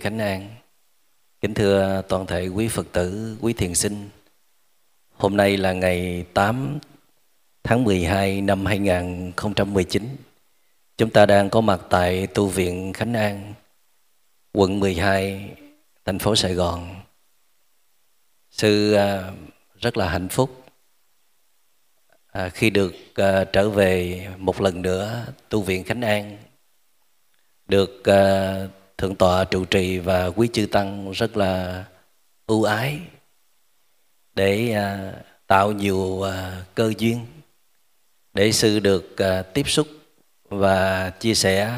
Khánh An. Kính thưa toàn thể quý Phật tử, quý thiền sinh Hôm nay là ngày 8 tháng 12 năm 2019 Chúng ta đang có mặt tại Tu viện Khánh An Quận 12, thành phố Sài Gòn. Sư à, rất là hạnh phúc. À, khi được à, trở về một lần nữa tu viện Khánh An được uh, thượng tọa trụ trì và quý chư tăng rất là ưu ái để à, tạo nhiều à, cơ duyên để sư được à, tiếp xúc và chia sẻ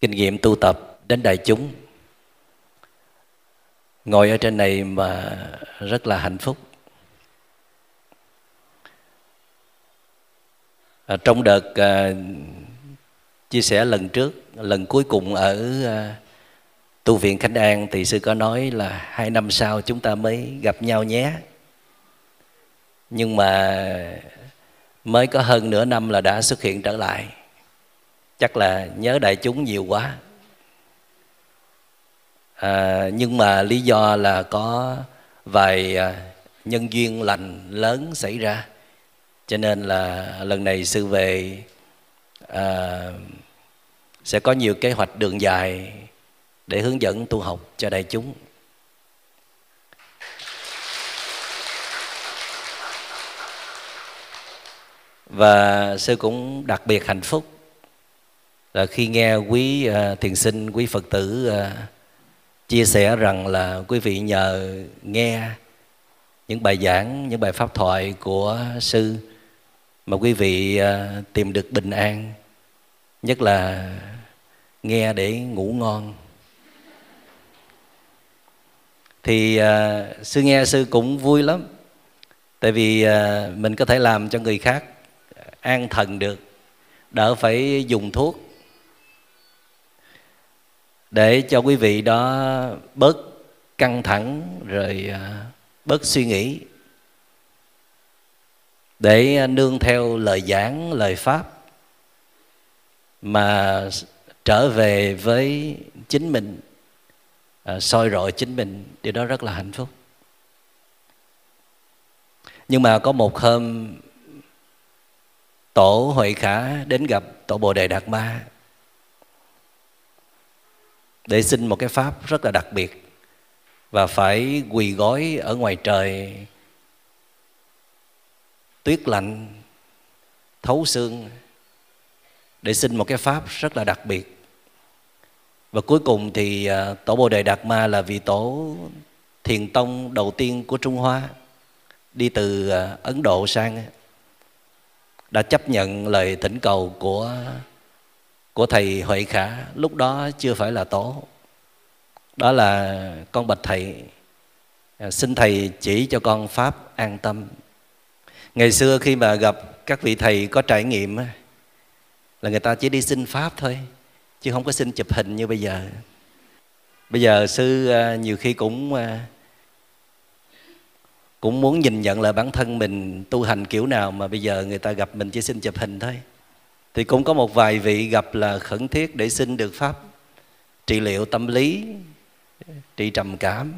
kinh nghiệm tu tập đến đại chúng. Ngồi ở trên này mà rất là hạnh phúc. À, trong đợt à, chia sẻ lần trước lần cuối cùng ở ờ, tu viện khánh an thì sư có nói là hai năm sau chúng ta mới gặp nhau nhé. Nhưng mà mới có hơn nửa năm là đã xuất hiện trở lại. Chắc là nhớ đại chúng nhiều quá. À, nhưng mà lý do là có vài ờ, nhân duyên lành lớn xảy ra. Cho nên là lần này sư về à, sẽ có nhiều kế hoạch đường dài để hướng dẫn tu học cho đại chúng. Và sư cũng đặc biệt hạnh phúc là khi nghe quý à, thiền sinh, quý phật tử à, chia sẻ rằng là quý vị nhờ nghe những bài giảng, những bài pháp thoại của sư mà quý vị à, tìm được bình an, nhất là nghe để ngủ ngon. Thì à, sư nghe sư cũng vui lắm tại vì à, mình có thể làm cho người khác an thần được đỡ phải dùng thuốc. Để cho quý vị đó bớt căng thẳng rồi à, bớt suy nghĩ. Để nương theo lời giảng lời pháp mà trở về với chính mình à, soi rọi chính mình điều đó rất là hạnh phúc. Nhưng mà có một hôm tổ hội khả đến gặp tổ bồ đề đạt ma để xin một cái pháp rất là đặc biệt và phải quỳ gối ở ngoài trời tuyết lạnh thấu xương để xin một cái pháp rất là đặc biệt và cuối cùng thì à, tổ bồ đề đạt ma là vị tổ thiền tông đầu tiên của trung hoa, đi từ à, ấn độ sang, đã chấp nhận lời thỉnh cầu của của thầy huệ khả, lúc đó chưa phải là tổ. Đó là con bạch thầy à, xin thầy chỉ cho con pháp an tâm. Ngày xưa khi mà gặp các vị thầy có trải nghiệm là người ta chỉ đi xin pháp thôi chứ không có xin chụp hình như bây giờ. Bây giờ sư ờ, nhiều khi cũng ờ, cũng muốn nhìn nhận lại bản thân mình tu hành kiểu nào mà bây giờ người ta gặp mình chỉ xin chụp hình thôi. Thì cũng có một vài vị gặp là khẩn thiết để xin được pháp trị liệu tâm lý, trị trầm cảm,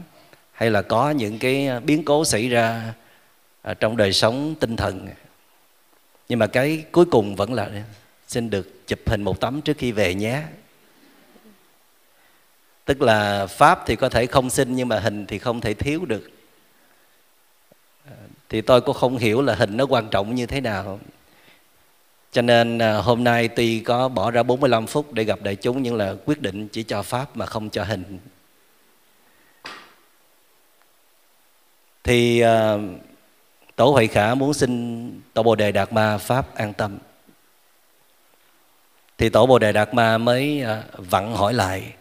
hay là có những cái biến cố xảy ra trong đời sống tinh thần. Nhưng mà cái cuối cùng vẫn là xin được chụp hình một tấm trước khi về nhé. Tức là pháp thì có thể không xin nhưng mà hình thì không thể thiếu được. À, thì tôi cũng không hiểu là hình nó quan trọng như thế nào. Cho nên à, hôm nay tuy có bỏ ra 45 phút để gặp đại chúng nhưng là quyết định chỉ cho pháp mà không cho hình. Thì uh, tổ huệ khả muốn xin tổ bồ đề đạt ma pháp an tâm thì tổ bồ đề đạt ma mới à, vặn hỏi lại,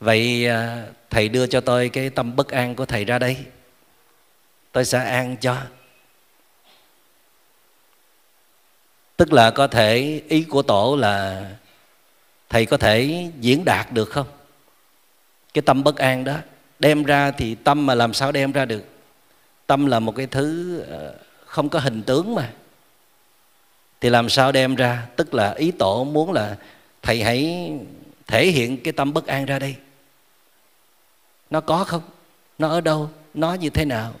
vậy à, thầy đưa cho tôi cái tâm bất an của thầy ra đây. Tôi sẽ an cho. Tức là có thể ý của tổ là thầy có thể diễn đạt được không? Cái tâm bất an đó, đem ra thì tâm mà làm sao đem ra được? Tâm là một cái thứ à, không có hình tướng mà thì làm sao đem ra? Tức là ý tổ muốn là thầy hãy thể hiện cái tâm bất an ra đây. Nó có không? Nó ở đâu? Nó như thế nào?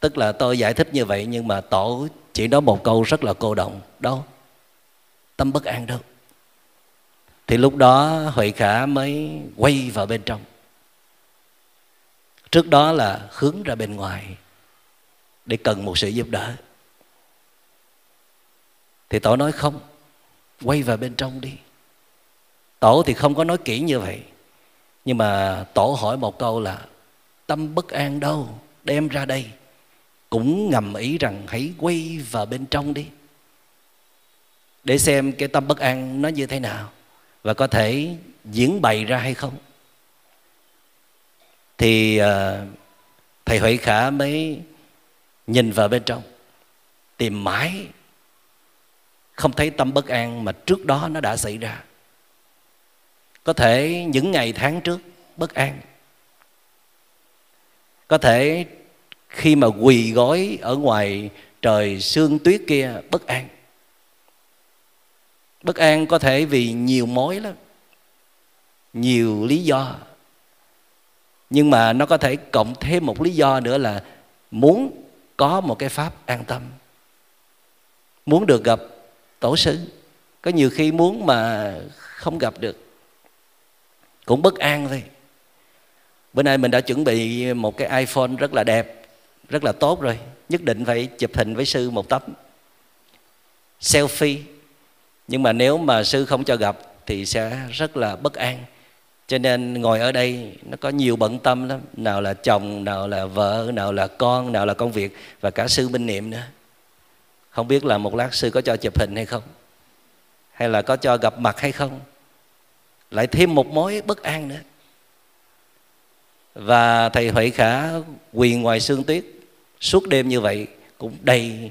Tức là tôi giải thích như vậy nhưng mà tổ chỉ nói một câu rất là cô động. Đâu? Tâm bất an đâu? Thì lúc đó huệ khả mới quay vào bên trong. Trước đó là hướng ra bên ngoài để cần một sự giúp đỡ thì tổ nói không, quay vào bên trong đi. Tổ thì không có nói kỹ như vậy. Nhưng mà tổ hỏi một câu là, tâm bất an đâu? Đem ra đây. Cũng ngầm ý rằng, hãy quay vào bên trong đi. Để xem cái tâm bất an nó như thế nào và có thể diễn bày ra hay không. Thì ờ, thầy huệ khả mới nhìn vào bên trong, tìm mãi không thấy tâm bất an mà trước đó nó đã xảy ra. Có thể những ngày tháng trước, bất an. Có thể khi mà quỳ gói ở ngoài trời sương tuyết kia, bất an. Bất an có thể vì nhiều mối lắm, nhiều lý do. Nhưng mà nó có thể cộng thêm một lý do nữa là muốn có một cái pháp an tâm. Muốn được gặp tổ sư. Có nhiều khi muốn mà không gặp được. Cũng bất an thôi. Bữa nay mình đã chuẩn bị một cái iphone rất là đẹp, rất là tốt rồi. Nhất định phải chụp hình với sư một tấm. Selfie. Nhưng mà nếu mà sư không cho gặp thì sẽ rất là bất an. Cho nên ngồi ở đây, nó có nhiều bận tâm lắm. Nào là chồng, nào là vợ, nào là con, nào là công việc, và cả sư minh niệm nữa không biết là một lát sư có cho chụp hình hay không? Hay là có cho gặp mặt hay không? Lại thêm một mối bất an nữa. Và thầy huệ khả quỳ ngoài sương tuyết, suốt đêm như vậy cũng đầy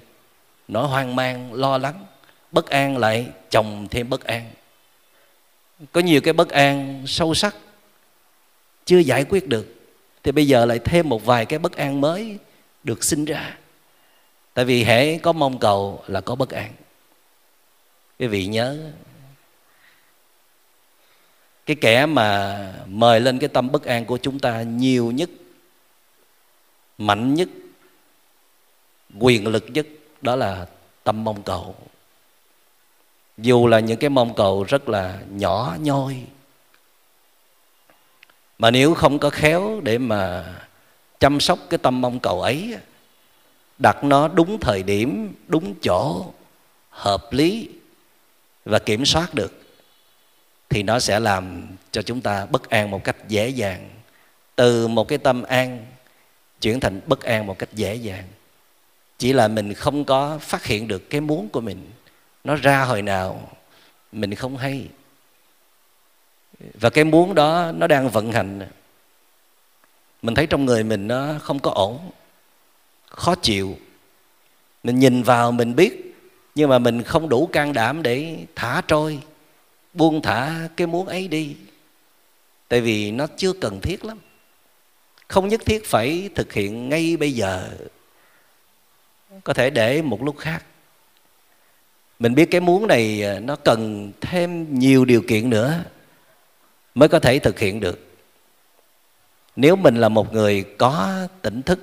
nỗi hoang mang, lo lắng, bất an lại chồng thêm bất an. Có nhiều cái bất an sâu sắc chưa giải quyết được, thì bây giờ lại thêm một vài cái bất an mới được sinh ra tại vì hễ có mong cầu là có bất an. Quý vị nhớ, cái kẻ mà mời lên cái tâm bất an của chúng ta nhiều nhất, mạnh nhất, quyền lực nhất, đó là tâm mong cầu. Dù là những cái mong cầu rất là nhỏ nhoi, mà nếu không có khéo để mà chăm sóc cái tâm mong cầu ấy đặt nó đúng thời điểm, đúng chỗ, hợp lý và kiểm soát được, thì nó sẽ làm cho chúng ta bất an một cách dễ dàng. Từ một cái tâm an, chuyển thành bất an một cách dễ dàng. Chỉ là mình không có phát hiện được cái muốn của mình. Nó ra hồi nào, mình không hay. Và cái muốn đó, nó đang vận hành. Mình thấy trong người mình nó không có ổn khó chịu. Mình nhìn vào, mình biết, nhưng mà mình không đủ can đảm để thả trôi, buông thả cái muốn ấy đi. Tại vì nó chưa cần thiết lắm. Không nhất thiết phải thực hiện ngay bây giờ. Có thể để một lúc khác. Mình biết cái muốn này à, nó cần thêm nhiều điều kiện nữa mới có thể thực hiện được. Nếu mình là một người có tỉnh thức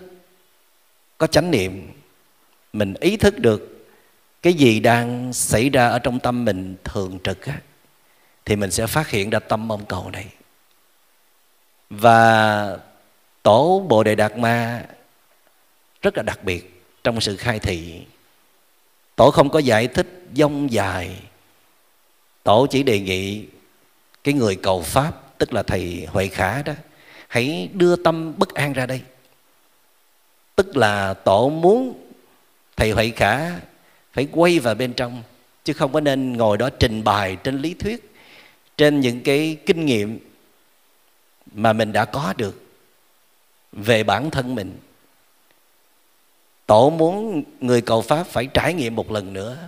có chánh niệm mình ý thức được cái gì đang xảy ra ở trong tâm mình thường trực á, thì mình sẽ phát hiện ra tâm mong cầu này. Và tổ bồ đề đạt ma rất là đặc biệt trong sự khai thị. Tổ không có giải thích dông dài. Tổ chỉ đề nghị cái người cầu pháp tức là thầy huệ khả đó hãy đưa tâm bất an ra đây tức là tổ muốn thầy huệ khả phải quay vào bên trong, chứ không có nên ngồi đó trình bày trên lý thuyết, trên những cái kinh nghiệm mà mình đã có được về bản thân mình. Tổ muốn người cầu pháp phải trải nghiệm một lần nữa,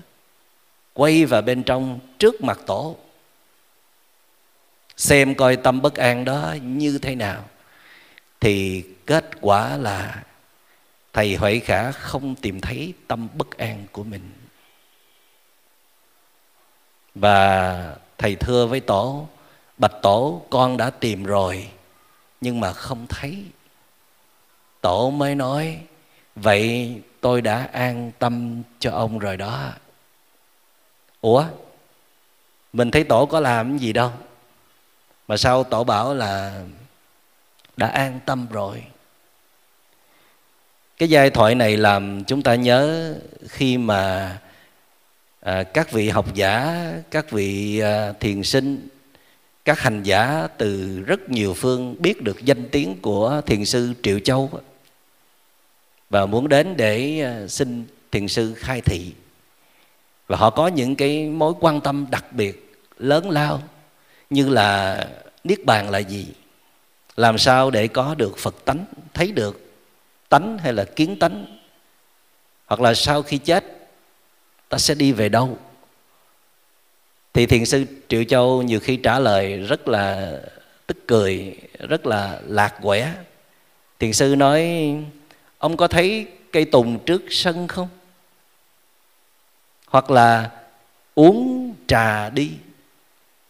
quay vào bên trong trước mặt tổ, xem coi tâm bất an đó như thế nào, thì kết quả là thầy huệ khả không tìm thấy tâm bất an của mình. Và thầy thưa với tổ, bạch tổ, con đã tìm rồi, nhưng mà không thấy. Tổ mới nói, vậy tôi đã an tâm cho ông rồi đó. Ủa? Mình thấy tổ có làm gì đâu. Mà sao tổ bảo là, đã an tâm rồi cái giai thoại này làm chúng ta nhớ khi mà à, các vị học giả các vị à, thiền sinh các hành giả từ rất nhiều phương biết được danh tiếng của thiền sư triệu châu và muốn đến để à, xin thiền sư khai thị. Và họ có những cái mối quan tâm đặc biệt lớn lao như là niết bàn là gì? Làm sao để có được phật tánh thấy được tánh hay là kiến tánh, hoặc là sau khi chết, ta sẽ đi về đâu? Thì thiền sư triệu châu nhiều khi trả lời rất là tức cười, rất là lạc quẻ. Thiền sư nói, ông có thấy cây tùng trước sân không? Hoặc là uống trà đi.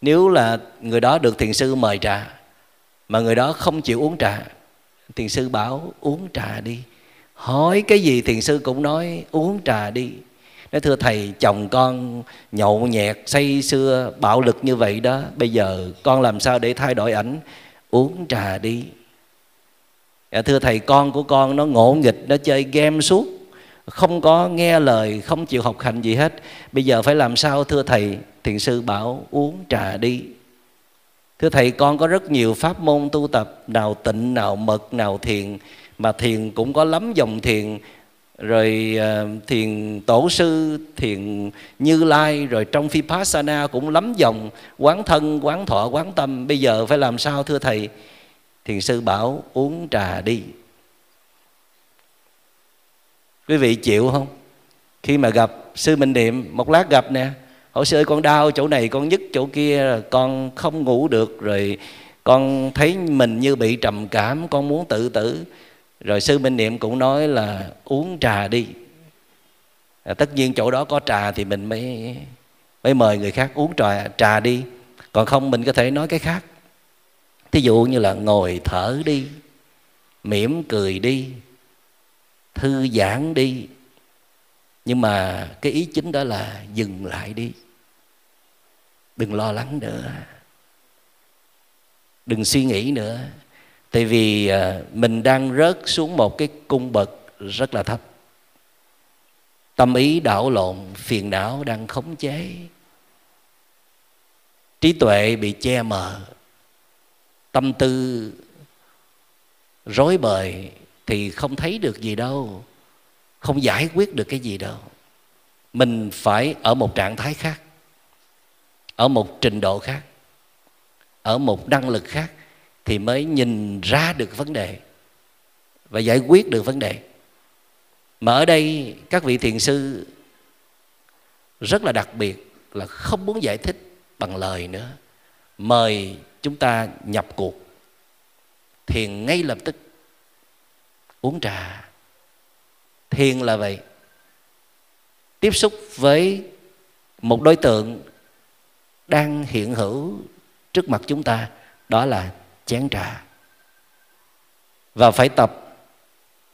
Nếu là người đó được thiền sư mời trà, mà người đó không chịu uống trà thiền sư bảo, uống trà đi. Hỏi cái gì thiền sư cũng nói, uống trà đi. Nói, thưa thầy, chồng con nhậu nhẹt say xưa bạo lực như vậy đó, bây giờ con làm sao để thay đổi ảnh? Uống trà đi. Dạ, thưa thầy, con của con nó ngộ nghịch, nó chơi game suốt, không có nghe lời, không chịu học hành gì hết. Bây giờ phải làm sao, thưa thầy? Thiền sư bảo, uống trà đi thưa thầy con có rất nhiều pháp môn tu tập nào tịnh nào mật nào thiền mà thiền cũng có lắm dòng thiền. Rồi uh, thiền tổ sư thiền như lai rồi trong vipassana cũng lắm dòng. Quán thân quán thọ quán tâm. Bây giờ phải làm sao thưa thầy? Thiền sư bảo uống trà đi. Quý vị chịu không? Khi mà gặp sư minh niệm một lát gặp nè hỏi sư con đau chỗ này con nhức chỗ kia con không ngủ được rồi con thấy mình như bị trầm cảm con muốn tự tử. Rồi sư minh niệm cũng nói là uống trà đi. À, tất nhiên chỗ đó có trà thì mình mới mới mời người khác uống trà trà đi. Còn không mình có thể nói cái khác. Thí dụ như là ngồi thở đi mỉm cười đi thư giãn đi. Nhưng mà cái ý chính đó là dừng lại đi đừng lo lắng nữa. Đừng suy nghĩ nữa. Tại vì à, mình đang rớt xuống một cái cung bậc rất là thấp. Tâm ý đảo lộn, phiền não đang khống chế. Trí tuệ bị che mờ. Tâm tư rối bời thì không thấy được gì đâu. Không giải quyết được cái gì đâu. Mình phải ở một trạng thái khác ở một trình độ khác, ở một năng lực khác thì mới nhìn ra được vấn đề và giải quyết được vấn đề. Mà ở đây các vị thiền sư rất là đặc biệt là không muốn giải thích bằng lời nữa. Mời chúng ta nhập cuộc, thiền ngay lập tức, uống trà. Thiền là vậy. Tiếp xúc với một đối tượng đang hiện hữu trước mặt chúng ta, đó là chén trà. Và phải tập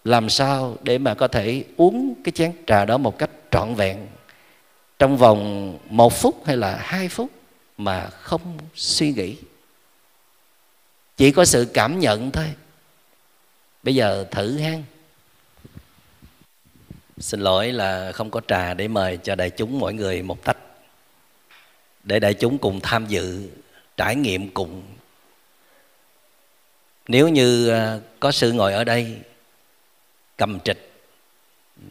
làm sao để mà có thể uống cái chén trà đó một cách trọn vẹn trong vòng một phút hay là hai phút mà không suy nghĩ. Chỉ có sự cảm nhận thôi. Bây giờ thử hang. Xin lỗi là không có trà để mời cho đại chúng mỗi người một tách để đại chúng cùng tham dự, trải nghiệm cùng. Nếu như à, có sự ngồi ở đây, cầm trịch,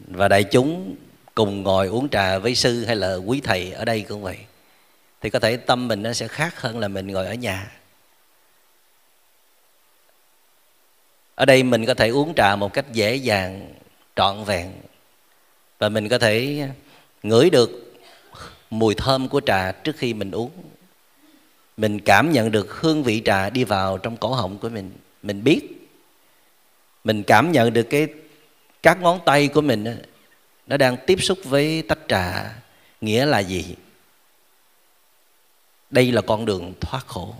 và đại chúng cùng ngồi uống trà với sư hay là quý thầy ở đây cũng vậy, thì có thể tâm mình nó sẽ khác hơn là mình ngồi ở nhà. Ở đây mình có thể uống trà một cách dễ dàng, trọn vẹn, và mình có thể ngửi được mùi thơm của trà trước khi mình uống. Mình cảm nhận được hương vị trà đi vào trong cổ họng của mình. Mình biết. Mình cảm nhận được cái, các ngón tay của mình nó đang tiếp xúc với tách trà, nghĩa là gì? Đây là con đường thoát khổ.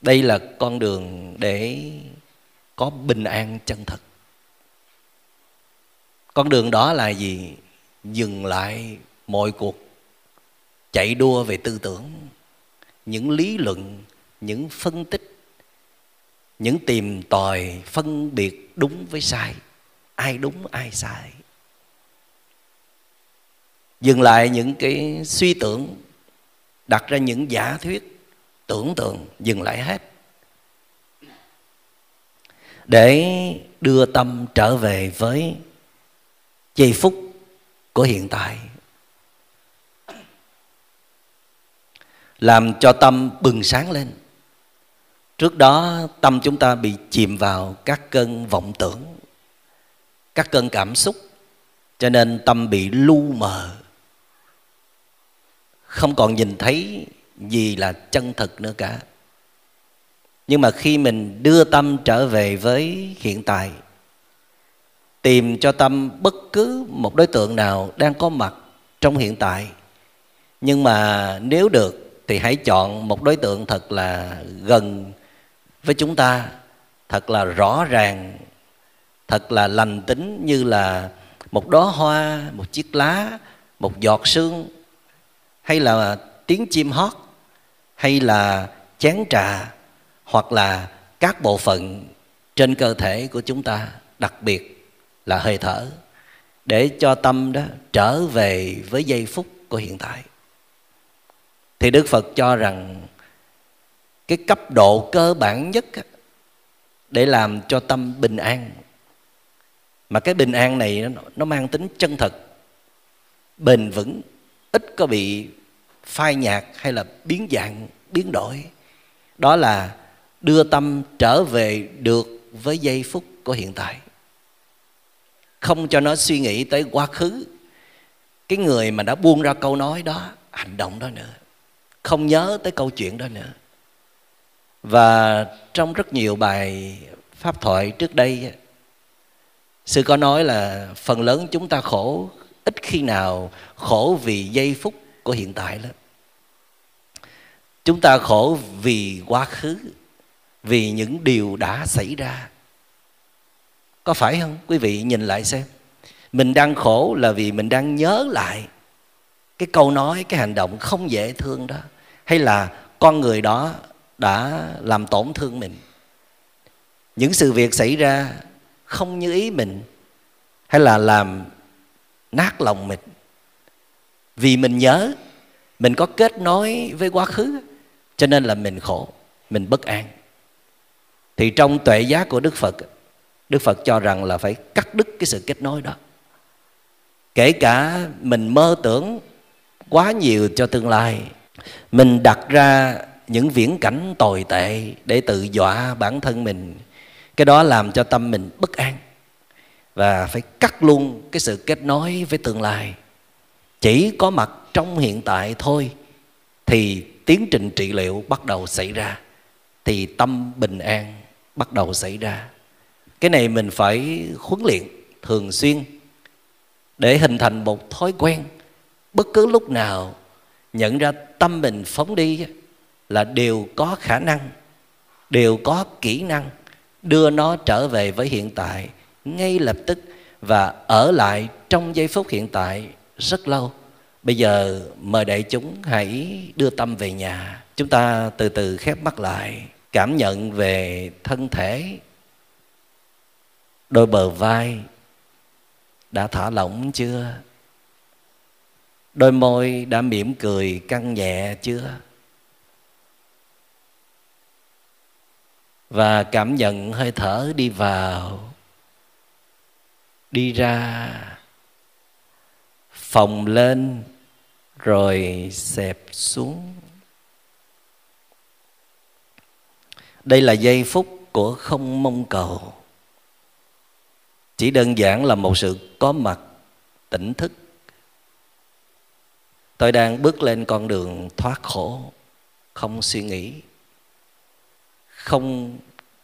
Đây là con đường để có bình an chân thật con đường đó là gì? Dừng lại mọi cuộc chạy đua về tư tưởng, những lý luận, những phân tích, những tìm tòi phân biệt đúng với sai. Ai đúng, ai sai. Dừng lại những cái suy tưởng, đặt ra những giả thuyết, tưởng tượng, dừng lại hết. Để đưa tâm trở về với giây phút của hiện tại. Làm cho tâm bừng sáng lên. Trước đó, tâm chúng ta bị chìm vào các cơn vọng tưởng, các cơn cảm xúc, cho nên tâm bị lu mờ. Không còn nhìn thấy gì là chân thực nữa cả. Nhưng mà khi mình đưa tâm trở về với hiện tại tìm cho tâm bất cứ một đối tượng nào đang có mặt trong hiện tại. Nhưng mà nếu được thì hãy chọn một đối tượng thật là gần với chúng ta, thật là rõ ràng, thật là lành tính như là một đóa hoa, một chiếc lá, một giọt sương, hay là tiếng chim hót, hay là chén trà, hoặc là các bộ phận trên cơ thể của chúng ta, đặc biệt là hơi thở để cho tâm đó trở về với giây phút của hiện tại. Thì đức phật cho rằng cái cấp độ cơ bản nhất để làm cho tâm bình an. Mà cái bình an này nó, mang tính chân thật bền vững ít có bị phai nhạt hay là biến dạng biến đổi. Đó là đưa tâm trở về được với giây phút của hiện tại không cho nó suy nghĩ tới quá khứ. Cái người mà đã buông ra câu nói đó, hành động đó nữa, không nhớ tới câu chuyện đó nữa. Và trong rất nhiều bài pháp thoại trước đây, sư có nói là phần lớn chúng ta khổ, ít khi nào khổ vì giây phút của hiện tại lắm. Chúng ta khổ vì quá khứ, vì những điều đã xảy ra có phải không? Quý vị nhìn lại xem. Mình đang khổ là vì mình đang nhớ lại cái câu nói, cái hành động không dễ thương đó. Hay là con người đó đã làm tổn thương mình. Những sự việc xảy ra không như ý mình. Hay là làm nát lòng mình. Vì mình nhớ, mình có kết nối với quá khứ, cho nên là mình khổ, mình bất an. Thì trong tuệ giác của đức phật đức phật cho rằng là phải cắt đứt cái sự kết nối đó. Kể cả mình mơ tưởng quá nhiều cho tương lai, mình đặt ra những viễn cảnh tồi tệ để tự dọa bản thân mình, cái đó làm cho tâm mình bất an và phải cắt luôn cái sự kết nối với tương lai. Chỉ có mặt trong hiện tại thôi thì tiến trình trị liệu bắt đầu xảy ra, thì tâm bình an bắt đầu xảy ra cái này mình phải huấn luyện thường xuyên để hình thành một thói quen. Bất cứ lúc nào nhận ra tâm mình phóng đi là đều có khả năng, đều có kỹ năng đưa nó trở về với hiện tại ngay lập tức và ở lại trong giây phút hiện tại rất lâu. Bây giờ mời đại chúng hãy đưa tâm về nhà. Chúng ta từ từ khép mắt lại, cảm nhận về thân thể đôi bờ vai đã thả lỏng chưa? Đôi môi đã mỉm cười căng nhẹ chưa? Và cảm nhận hơi thở đi vào, đi ra, phồng lên rồi xẹp xuống. Đây là giây phút của không mong cầu chỉ đơn giản là một sự có mặt, tỉnh thức. Tôi đang bước lên con đường thoát khổ, không suy nghĩ, không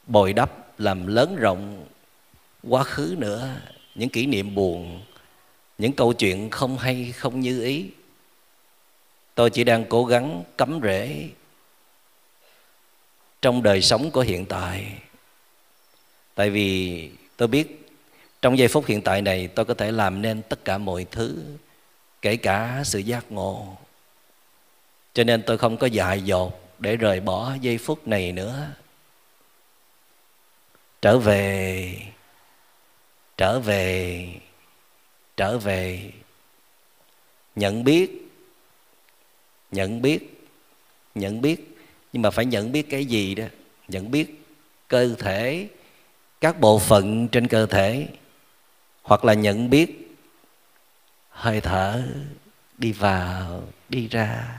bồi đắp làm lớn rộng quá khứ nữa. Những kỷ niệm buồn, những câu chuyện không hay, không như ý. Tôi chỉ đang cố gắng cắm rễ trong đời sống của hiện tại. Tại vì tôi biết trong giây phút hiện tại này, tôi có thể làm nên tất cả mọi thứ, kể cả sự giác ngộ. Cho nên tôi không có dại dột để rời bỏ giây phút này nữa. Trở về trở về trở về. Nhận biết nhận biết nhận biết. Nhưng mà phải nhận biết cái gì đó? Nhận biết cơ thể, các bộ phận trên cơ thể hoặc là nhận biết. Hơi thở đi vào, đi ra.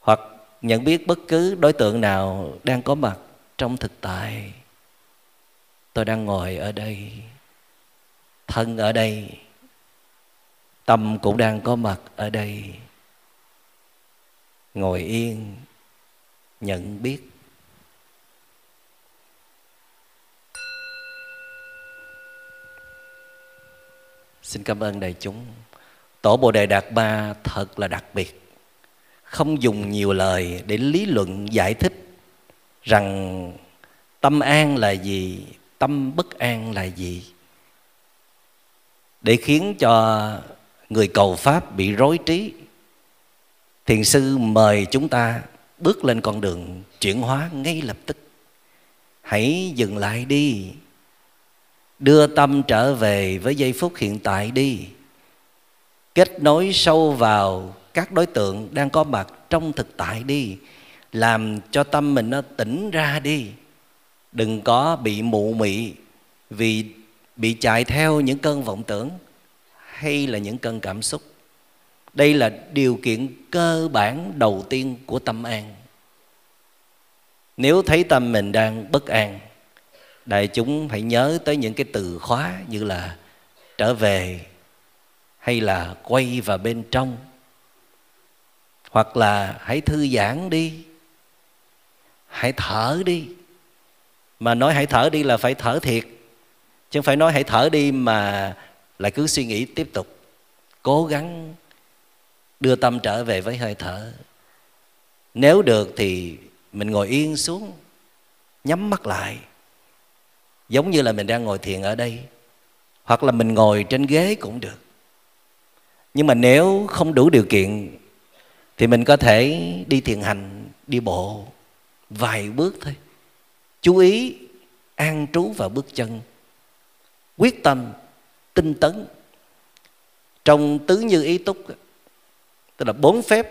Hoặc nhận biết bất cứ đối tượng nào đang có mặt trong thực tại. Tôi đang ngồi ở đây, thân ở đây, tâm cũng đang có mặt ở đây. Ngồi yên, nhận biết. Xin cảm ơn đại chúng. Tổ bồ đề đạt ba thật là đặc biệt. Không dùng nhiều lời để lý luận, giải thích rằng tâm an là gì, tâm bất an là gì, để khiến cho người cầu pháp bị rối trí. Thiền sư mời chúng ta bước lên con đường chuyển hóa ngay lập tức. Hãy dừng lại đi đưa tâm trở về với giây phút hiện tại đi. Kết nối sâu vào các đối tượng đang có mặt trong thực tại đi. Làm cho tâm mình nó tỉnh ra đi. Đừng có bị mụ mị vì bị chạy theo những cơn vọng tưởng hay là những cơn cảm xúc. Đây là điều kiện cơ bản đầu tiên của tâm an. Nếu thấy tâm mình đang bất an đại chúng phải nhớ tới những cái từ khóa như là trở về hay là quay vào bên trong. Hoặc là hãy thư giãn đi, hãy thở đi. Mà nói hãy thở đi là phải thở thiệt, chứ không phải nói hãy thở đi mà lại cứ suy nghĩ tiếp tục, cố gắng đưa tâm trở về với hơi thở. Nếu được thì mình ngồi yên xuống, nhắm mắt lại giống như là mình đang ngồi thiền ở đây. Hoặc là mình ngồi trên ghế cũng được. Nhưng mà nếu không đủ điều kiện, thì mình có thể đi thiền hành, đi bộ vài bước thôi. Chú ý an trú vào bước chân. Quyết tâm, tinh tấn. Trong tứ như ý túc tức là bốn phép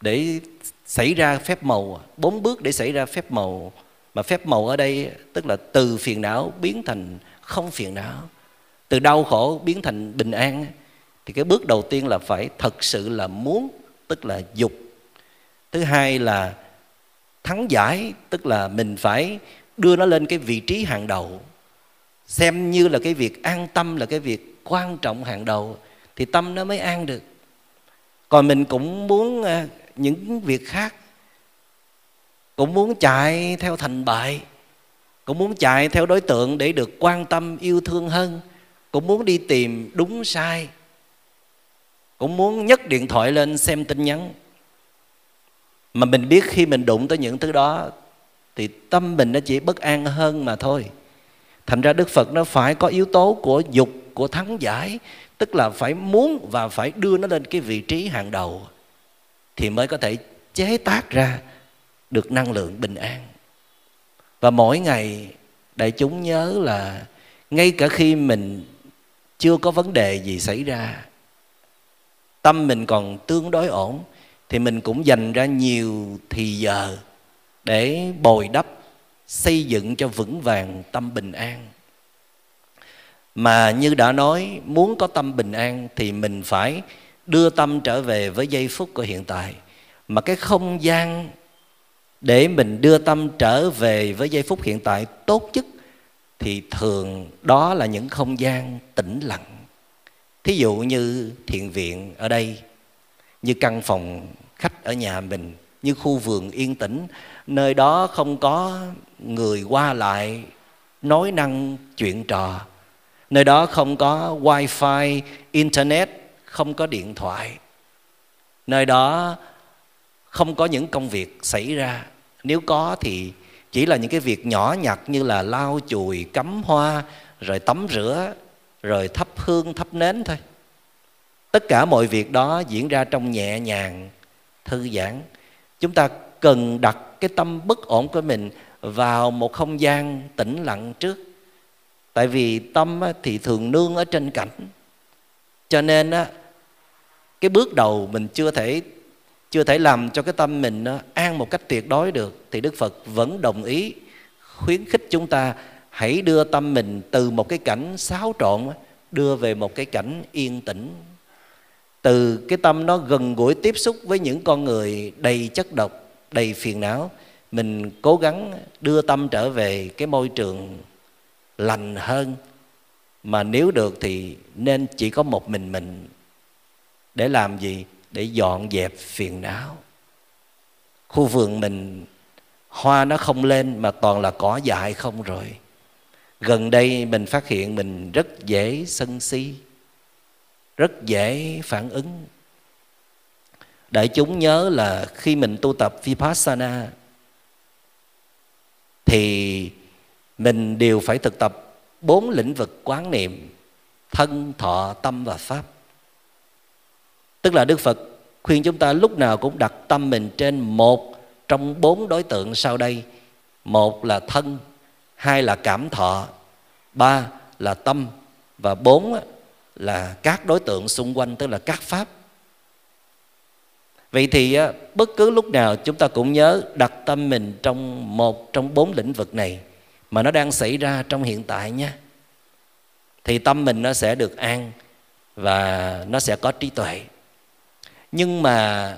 để xảy ra phép màu, bốn bước để xảy ra phép màu mà phép màu ở đây, tức là từ phiền não biến thành không phiền não. Từ đau khổ biến thành bình an. Thì cái bước đầu tiên là phải thật sự là muốn, tức là dục. Thứ hai là thắng giải, tức là mình phải đưa nó lên cái vị trí hàng đầu. Xem như là cái việc an tâm, là cái việc quan trọng hàng đầu, thì tâm nó mới an được. Còn mình cũng muốn à, những việc khác cũng muốn chạy theo thành bại. Cũng muốn chạy theo đối tượng để được quan tâm, yêu thương hơn. Cũng muốn đi tìm đúng sai. Cũng muốn nhấc điện thoại lên xem tin nhắn. Mà mình biết khi mình đụng tới những thứ đó, thì tâm mình nó chỉ bất an hơn mà thôi. Thành ra đức phật nó phải có yếu tố của dục, của thắng giải. Tức là phải muốn và phải đưa nó lên cái vị trí hàng đầu. Thì mới có thể chế tác ra được năng lượng bình an. Và mỗi ngày đại chúng nhớ là ngay cả khi mình chưa có vấn đề gì xảy ra, tâm mình còn tương đối ổn, thì mình cũng dành ra nhiều thì giờ để bồi đắp, xây dựng cho vững vàng tâm bình an. Mà như đã nói, muốn có tâm bình an thì mình phải đưa tâm trở về với giây phút của hiện tại. Mà cái không gian để mình đưa tâm trở về với giây phút hiện tại tốt nhất, thì thường đó là những không gian tĩnh lặng. Thí dụ như thiền viện ở đây, như căn phòng khách ở nhà mình, như khu vườn yên tĩnh, nơi đó không có người qua lại nói năng chuyện trò. Nơi đó không có wifi, internet, không có điện thoại. Nơi đó không có những công việc xảy ra nếu có thì chỉ là những cái việc nhỏ nhặt như là lau chùi, cắm hoa, rồi tắm rửa, rồi thắp hương, thắp nến thôi. Tất cả mọi việc đó diễn ra trong nhẹ nhàng, thư giãn. Chúng ta cần đặt cái tâm bất ổn của mình vào một không gian tĩnh lặng trước. Tại vì tâm thì thường nương ở trên cảnh. Cho nên á, cái bước đầu mình chưa thể chưa thể làm cho cái tâm mình nó an một cách tuyệt đối được, thì đức phật vẫn đồng ý khuyến khích chúng ta hãy đưa tâm mình từ một cái cảnh xáo trộn, đưa về một cái cảnh yên tĩnh. Từ cái tâm nó gần gũi tiếp xúc với những con người đầy chất độc, đầy phiền não, mình cố gắng đưa tâm trở về cái môi trường lành hơn. Mà nếu được thì nên chỉ có một mình mình để làm gì? Để dọn dẹp phiền não. Khu vườn mình, hoa nó không lên mà toàn là cỏ dại không rồi. Gần đây mình phát hiện mình rất dễ sân si, rất dễ phản ứng. Đại chúng nhớ là khi mình tu tập vipassana, thì mình đều phải thực tập bốn lĩnh vực quán niệm thân, thọ, tâm và pháp tức là đức phật khuyên chúng ta lúc nào cũng đặt tâm mình trên một trong bốn đối tượng sau đây. Một là thân, hai là cảm thọ, ba là tâm, và bốn là các đối tượng xung quanh, tức là các pháp. Vậy thì bất cứ lúc nào chúng ta cũng nhớ đặt tâm mình trong một trong bốn lĩnh vực này mà nó đang xảy ra trong hiện tại nhé. Thì tâm mình nó sẽ được an và nó sẽ có trí tuệ nhưng mà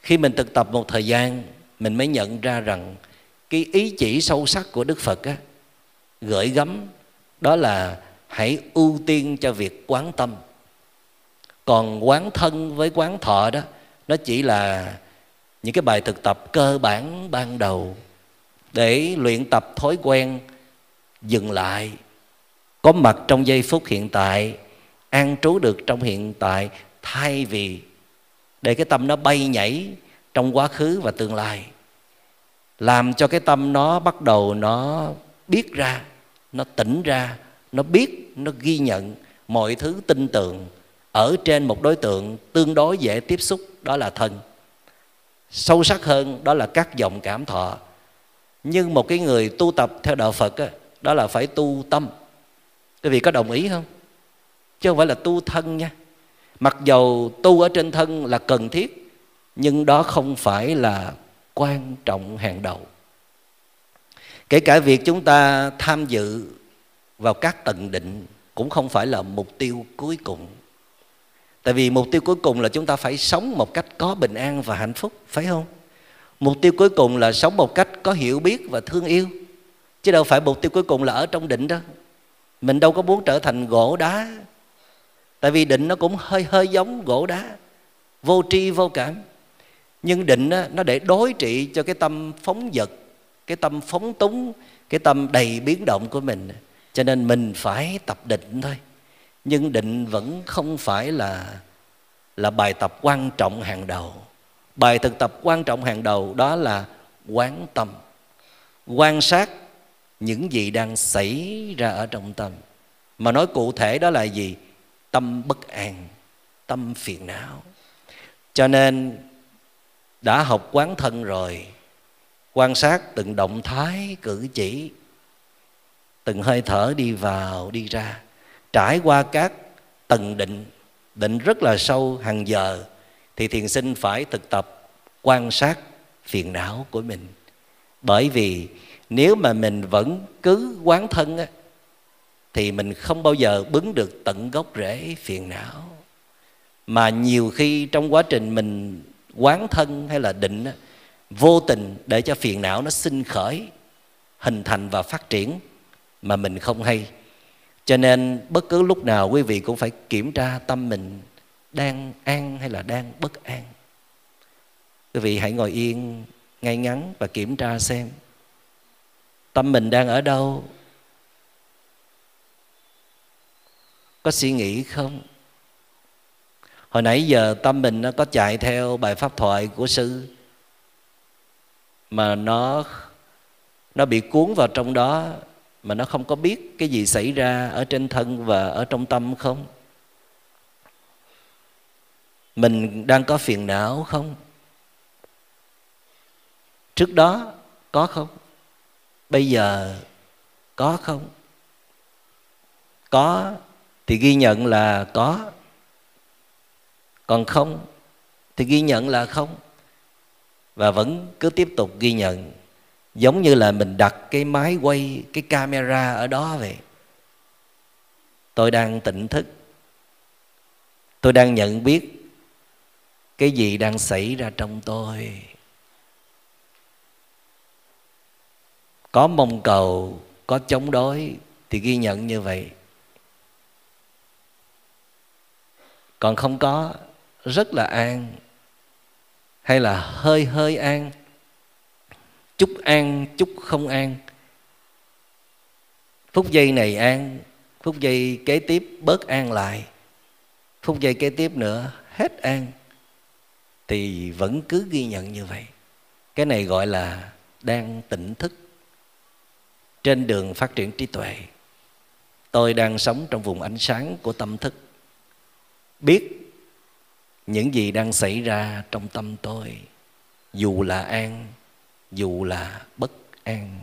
khi mình thực tập một thời gian mình mới nhận ra rằng cái ý chỉ sâu sắc của đức phật á, gửi gắm đó là hãy ưu tiên cho việc quán tâm. Còn quán thân với quán thọ đó nó chỉ là những cái bài thực tập cơ bản ban đầu để luyện tập thói quen dừng lại. Có mặt trong giây phút hiện tại an trú được trong hiện tại thay vì để cái tâm nó bay nhảy trong quá khứ và tương lai làm cho cái tâm nó bắt đầu nó biết ra nó tỉnh ra nó biết nó ghi nhận mọi thứ tin tưởng ở trên một đối tượng tương đối dễ tiếp xúc đó là thân. Sâu sắc hơn đó là các dòng cảm thọ. Nhưng một cái người tu tập theo đạo phật đó, đó là phải tu tâm. Quý vị có đồng ý không? Chứ không phải là tu thân nha mặc dầu tu ở trên thân là cần thiết, nhưng đó không phải là quan trọng hàng đầu. Kể cả việc chúng ta tham dự vào các tầng định cũng không phải là mục tiêu cuối cùng. Tại vì mục tiêu cuối cùng là chúng ta phải sống một cách có bình an và hạnh phúc, phải không? Mục tiêu cuối cùng là sống một cách có hiểu biết và thương yêu. Chứ đâu phải mục tiêu cuối cùng là ở trong định đó. Mình đâu có muốn trở thành gỗ đá tại vì định nó cũng hơi hơi giống gỗ đá, vô tri vô cảm. Nhưng định nó để đối trị cho cái tâm phóng dật cái tâm phóng túng, cái tâm đầy biến động của mình. Cho nên mình phải tập định thôi. Nhưng định vẫn không phải là là bài tập quan trọng hàng đầu. Bài thực tập quan trọng hàng đầu đó là quán tâm. Quan sát những gì đang xảy ra ở trong tâm. Mà nói cụ thể đó là gì? Tâm bất an tâm phiền não. Cho nên đã học quán thân rồi quan sát từng động thái cử chỉ từng hơi thở đi vào đi ra trải qua các tầng định định rất là sâu hàng giờ thì thiền sinh phải thực tập quan sát phiền não của mình. Bởi vì nếu mà mình vẫn cứ quán thân á, thì mình không bao giờ bứng được tận gốc rễ phiền não. Mà nhiều khi trong quá trình mình quán thân hay là định vô tình để cho phiền não nó sinh khởi, hình thành và phát triển mà mình không hay. Cho nên bất cứ lúc nào quý vị cũng phải kiểm tra tâm mình, đang an hay là đang bất an. Quý vị hãy ngồi yên ngay ngắn và kiểm tra xem tâm mình đang ở đâu có suy nghĩ không? Hồi nãy giờ tâm mình nó có chạy theo bài pháp thoại của sư, mà nó nó bị cuốn vào trong đó, mà nó không có biết cái gì xảy ra ở trên thân và ở trong tâm không? Mình đang có phiền não không? Trước đó có không? Bây giờ có không? Có thì ghi nhận là có. Còn không, thì ghi nhận là không. Và vẫn cứ tiếp tục ghi nhận. Giống như là mình đặt cái máy quay cái camera ở đó vậy. Tôi đang tỉnh thức. Tôi đang nhận biết cái gì đang xảy ra trong tôi. Có mong cầu, có chống đối thì ghi nhận như vậy. Còn không có, rất là an. Hay là hơi hơi an. Chút an, chút không an. Phút giây này an, phút giây kế tiếp bớt an lại. Phút giây kế tiếp nữa, hết an. Thì vẫn cứ ghi nhận như vậy. Cái này gọi là đang tỉnh thức. Trên đường phát triển trí tuệ, tôi đang sống trong vùng ánh sáng của tâm thức biết những gì đang xảy ra trong tâm tôi, dù là an, dù là bất an.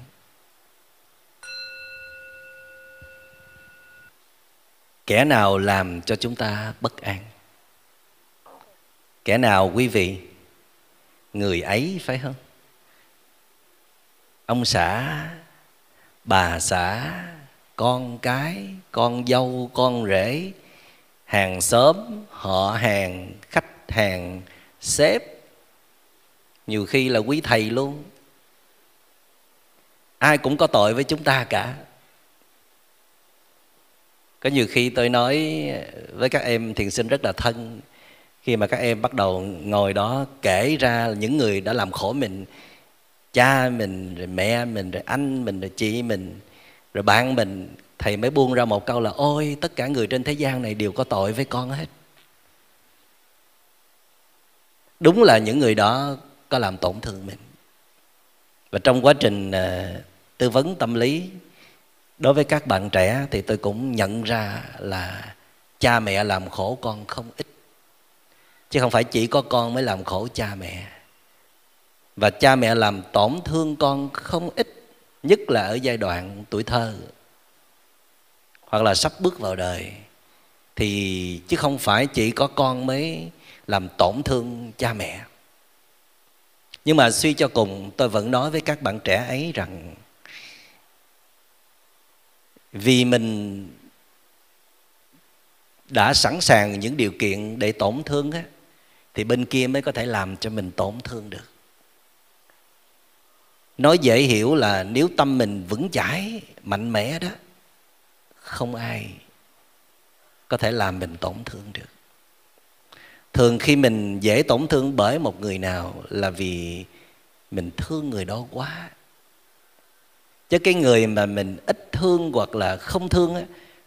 Kẻ nào làm cho chúng ta bất an? Kẻ nào, quý vị, người ấy phải không? Ông xã, bà xã, con cái, con dâu, con rể hàng xóm, họ hàng, khách hàng, sếp. Nhiều khi là quý thầy luôn. Ai cũng có tội với chúng ta cả. Có nhiều khi tôi nói với các em thiền sinh rất là thân. Khi mà các em bắt đầu ngồi đó kể ra những người đã làm khổ mình. Cha mình, rồi mẹ mình, rồi anh mình, rồi chị mình rồi bạn mình thầy mới buông ra một câu là ôi tất cả người trên thế gian này đều có tội với con hết. Đúng là những người đó có làm tổn thương mình. Và trong quá trình uh, tư vấn tâm lý đối với các bạn trẻ thì tôi cũng nhận ra là cha mẹ làm khổ con không ít. Chứ không phải chỉ có con mới làm khổ cha mẹ. Và cha mẹ làm tổn thương con không ít nhất là ở giai đoạn tuổi thơ. Hoặc là sắp bước vào đời. Thì chứ không phải chỉ có con mới làm tổn thương cha mẹ. Nhưng mà suy cho cùng, tôi vẫn nói với các bạn trẻ ấy rằng, vì mình đã sẵn sàng những điều kiện để tổn thương á, thì bên kia mới có thể làm cho mình tổn thương được nói dễ hiểu là nếu tâm mình vững chãi mạnh mẽ đó không ai có thể làm mình tổn thương được. Thường khi mình dễ tổn thương bởi một người nào là vì mình thương người đó quá. Chứ cái người mà mình ít thương hoặc là không thương á,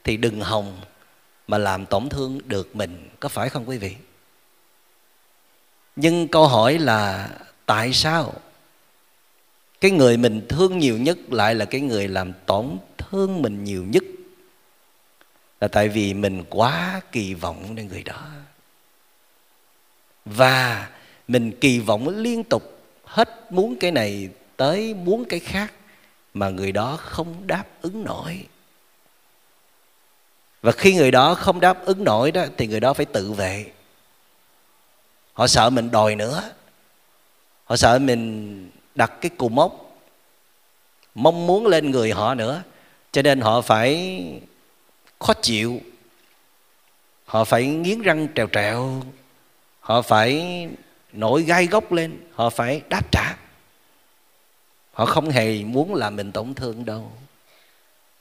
thì đừng hòng mà làm tổn thương được mình có phải không quý vị? Nhưng câu hỏi là tại sao cái người mình thương nhiều nhất lại là cái người làm tổn thương mình nhiều nhất. Là tại vì mình quá kỳ vọng đến người đó. Và mình kỳ vọng liên tục hết muốn cái này tới muốn cái khác mà người đó không đáp ứng nổi. Và khi người đó không đáp ứng nổi đó thì người đó phải tự vệ. Họ sợ mình đòi nữa. Họ sợ mình đặt cái cù mốc, mong muốn lên người họ nữa. Cho nên họ phải khó chịu, họ phải nghiến răng trèo trèo, họ phải nổi gai gốc lên, họ phải đáp trả. Họ không hề muốn làm mình tổn thương đâu.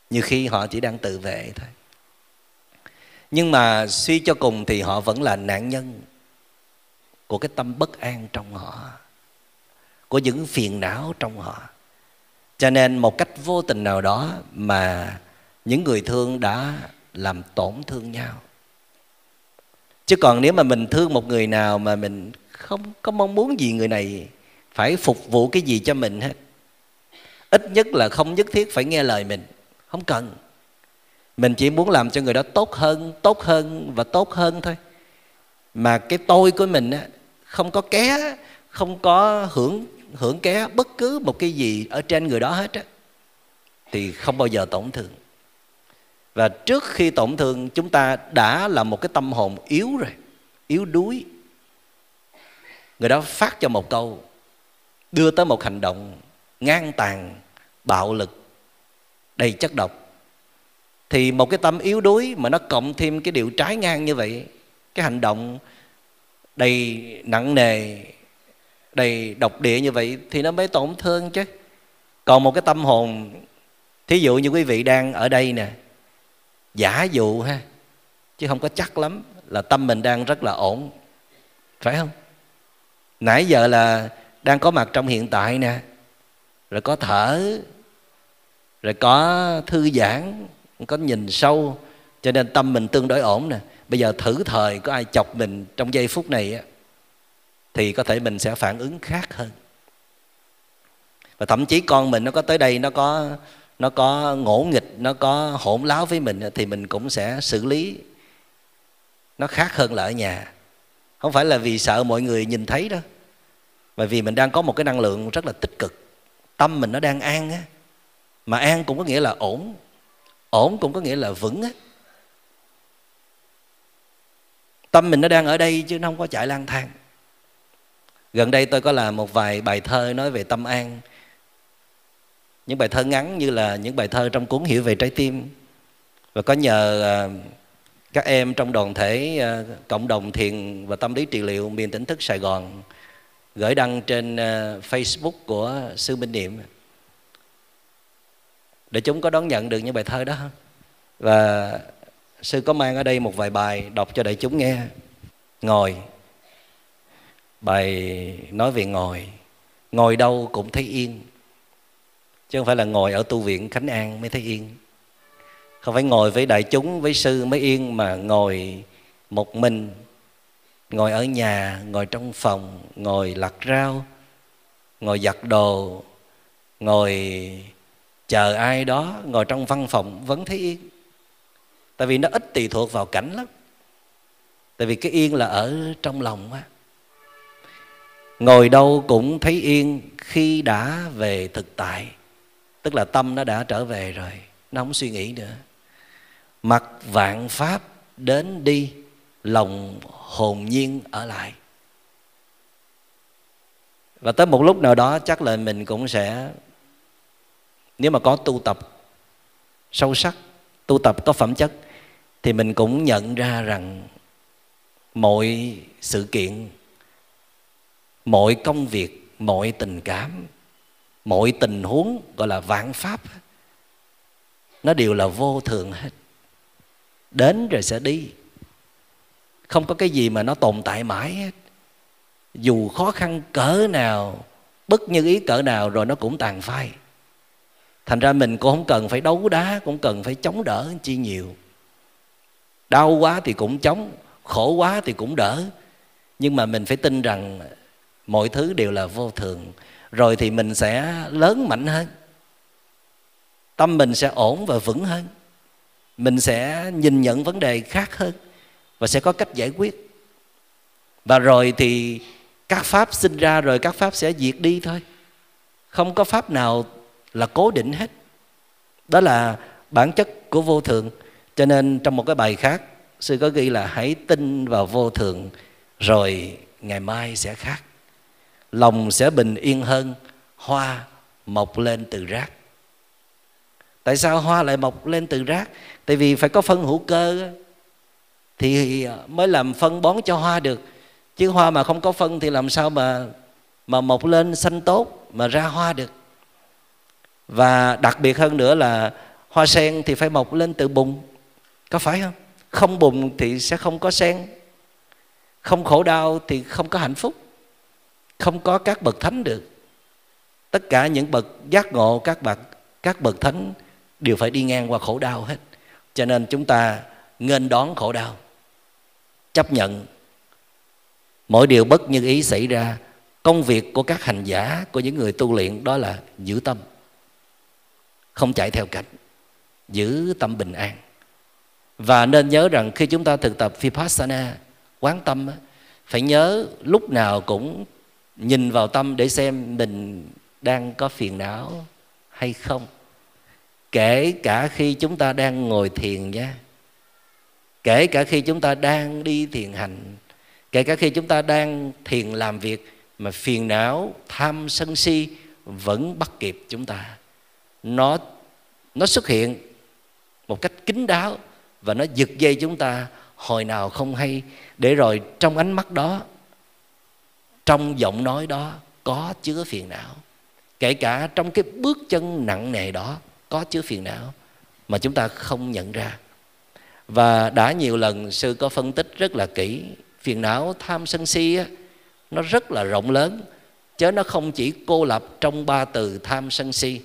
Nhiều khi họ chỉ đang tự vệ thôi. Nhưng mà suy cho cùng thì họ vẫn là nạn nhân của cái tâm bất an trong họ của những phiền não trong họ. Cho nên một cách vô tình nào đó mà những người thương đã làm tổn thương nhau. Chứ còn nếu mà mình thương một người nào mà mình không có mong muốn gì người này phải phục vụ cái gì cho mình hết. Ít nhất là không nhất thiết phải nghe lời mình không cần. Mình chỉ muốn làm cho người đó tốt hơn tốt hơn và tốt hơn thôi. Mà cái tôi của mình á, không có ké không có hưởng hưởng ké bất cứ một cái gì ở trên người đó hết á, thì không bao giờ tổn thương. Và trước khi tổn thương, chúng ta đã là một cái tâm hồn yếu rồi, yếu đuối. Người đó phát cho một câu, đưa tới một hành động ngang tàn, bạo lực, đầy chất độc. Thì một cái tâm yếu đuối mà nó cộng thêm cái điều trái ngang như vậy, cái hành động đầy nặng nề đầy độc địa như vậy thì nó mới tổn thương chứ. Còn một cái tâm hồn, thí dụ như quý vị đang ở đây nè, giả dụ ha, chứ không có chắc lắm là tâm mình đang rất là ổn, phải không? Nãy giờ là đang có mặt trong hiện tại nè, rồi có thở, rồi có thư giãn, có nhìn sâu, cho nên tâm mình tương đối ổn nè. Bây giờ thử thời, có ai chọc mình trong giây phút này á thì có thể mình sẽ phản ứng khác hơn. Và thậm chí con mình nó có tới đây, nó có nó có ngỗ nghịch, nó có hỗn láo với mình, thì mình cũng sẽ xử lý nó khác hơn là ở nhà. Không phải là vì sợ mọi người nhìn thấy đâu, mà vì mình đang có một cái năng lượng rất là tích cực. Tâm mình nó đang an á. Mà an cũng có nghĩa là ổn ổn cũng có nghĩa là vững á. Tâm mình nó đang ở đây chứ nó không có chạy lang thang gần đây tôi có làm một vài bài thơ nói về tâm an những bài thơ ngắn như là những bài thơ trong cuốn hiểu về trái tim và có nhờ à, các em trong đoàn thể à, cộng đồng thiền và tâm lý trị liệu miền tỉnh thức Sài Gòn gửi đăng trên à, Facebook của sư Minh Niệm để chúng có đón nhận được những bài thơ đó? Và sư có mang ở đây một vài bài đọc cho đại chúng nghe. Ngồi. Bài nói về ngồi. Ngồi đâu cũng thấy yên. Chứ không phải là ngồi ở tu viện Khánh An mới thấy yên. Không phải ngồi với đại chúng, với sư mới yên mà ngồi một mình ngồi ở nhà ngồi trong phòng ngồi lặt rau ngồi giặt đồ ngồi chờ ai đó ngồi trong văn phòng vẫn thấy yên tại vì nó ít tùy thuộc vào cảnh lắm tại vì cái yên là ở trong lòng á ngồi đâu cũng thấy yên khi đã về thực tại. Tức là tâm nó đã trở về rồi, nó không suy nghĩ nữa. Mặc vạn pháp đến đi, lòng hồn nhiên ở lại. Và tới một lúc nào đó, chắc là mình cũng sẽ, nếu mà có tu tập sâu sắc, tu tập có phẩm chất, thì mình cũng nhận ra rằng mọi sự kiện mọi công việc, mọi tình cảm, mọi tình huống gọi là vạn pháp, nó đều là vô thường hết. Đến rồi sẽ đi. Không có cái gì mà nó tồn tại mãi hết. Dù khó khăn cỡ nào, bất như ý cỡ nào rồi nó cũng tàn phai. Thành ra mình cũng không cần phải đấu đá, cũng cần phải chống đỡ chi nhiều. Đau quá thì cũng chống, khổ quá thì cũng đỡ. Nhưng mà mình phải tin rằng mọi thứ đều là vô thường. Rồi thì mình sẽ lớn mạnh hơn. Tâm mình sẽ ổn và vững hơn. Mình sẽ nhìn nhận vấn đề khác hơn và sẽ có cách giải quyết. Và rồi thì các pháp sinh ra rồi các pháp sẽ diệt đi thôi. Không có pháp nào là cố định hết. Đó là bản chất của vô thường. Cho nên trong một cái bài khác, sư có ghi là hãy tin vào vô thường, rồi ngày mai sẽ khác lòng sẽ bình yên hơn, hoa mọc lên từ rác. Tại sao hoa lại mọc lên từ rác? Tại vì phải có phân hữu cơ thì à, mới làm phân bón cho hoa được. Chứ hoa mà không có phân thì làm sao mà mà mọc lên xanh tốt, mà ra hoa được? Và đặc biệt hơn nữa là hoa sen thì phải mọc lên từ bùn. Có phải không? Không bùn thì sẽ không có sen. Không khổ đau thì không có hạnh phúc không có các bậc thánh được. Tất cả những bậc giác ngộ, các bậc các bậc thánh đều phải đi ngang qua khổ đau hết. Cho nên chúng ta nghênh đón khổ đau, chấp nhận mỗi điều bất như ý xảy ra. Công việc của các hành giả, của những người tu luyện, đó là giữ tâm, không chạy theo cảnh, giữ tâm bình an. Và nên nhớ rằng khi chúng ta thực tập vipassana, quán tâm phải nhớ lúc nào cũng nhìn vào tâm để xem mình đang có phiền não hay không. Kể cả khi chúng ta đang ngồi thiền nhé, kể cả khi chúng ta đang đi thiền hành. Kể cả khi chúng ta đang thiền làm việc mà phiền não tham sân si vẫn bắt kịp chúng ta. Nó nó xuất hiện một cách kín đáo và nó giật dây chúng ta hồi nào không hay. Để rồi trong ánh mắt đó trong giọng nói đó có chứa phiền não. Kể cả trong cái bước chân nặng nề đó có chứa phiền não mà chúng ta không nhận ra. Và đã nhiều lần sư có phân tích rất là kỹ phiền não tham sân si á, nó rất là rộng lớn. Chứ nó không chỉ cô lập trong ba từ tham sân si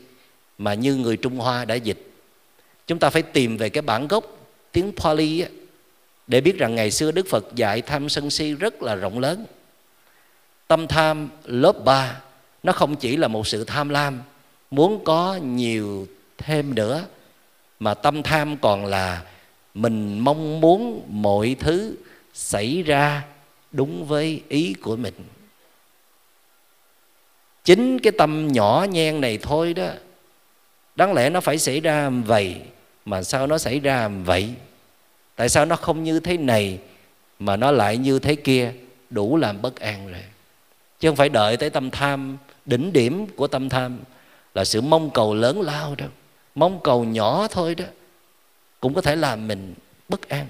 mà như người Trung Hoa đã dịch. Chúng ta phải tìm về cái bản gốc tiếng Pali á, để biết rằng ngày xưa Đức Phật dạy tham sân si rất là rộng lớn tâm tham lớp 3 nó không chỉ là một sự tham lam, muốn có nhiều thêm nữa, mà tâm tham còn là mình mong muốn mọi thứ xảy ra đúng với ý của mình. Chính cái tâm nhỏ nhen này thôi đó, đáng lẽ nó phải xảy ra vậy, mà sao nó xảy ra vậy? Tại sao nó không như thế này, mà nó lại như thế kia? Đủ làm bất an rồi chứ không phải đợi tới tâm tham, đỉnh điểm của tâm tham là sự mong cầu lớn lao đâu. Mong cầu nhỏ thôi đó cũng có thể làm mình bất an.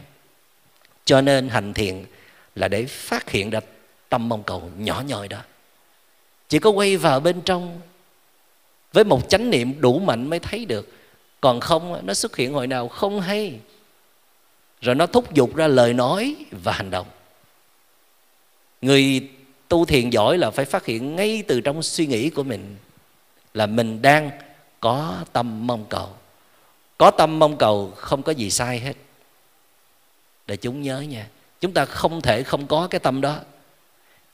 Cho nên hành thiện là để phát hiện ra tâm mong cầu nhỏ nhoi đó. Chỉ có quay vào bên trong với một chánh niệm đủ mạnh mới thấy được. Còn không, nó xuất hiện hồi nào không hay. Rồi nó thúc giục ra lời nói và hành động. Người tu thiền giỏi là phải phát hiện ngay từ trong suy nghĩ của mình là mình đang có tâm mong cầu. Có tâm mong cầu không có gì sai hết. Để chúng nhớ nha, chúng ta không thể không có cái tâm đó.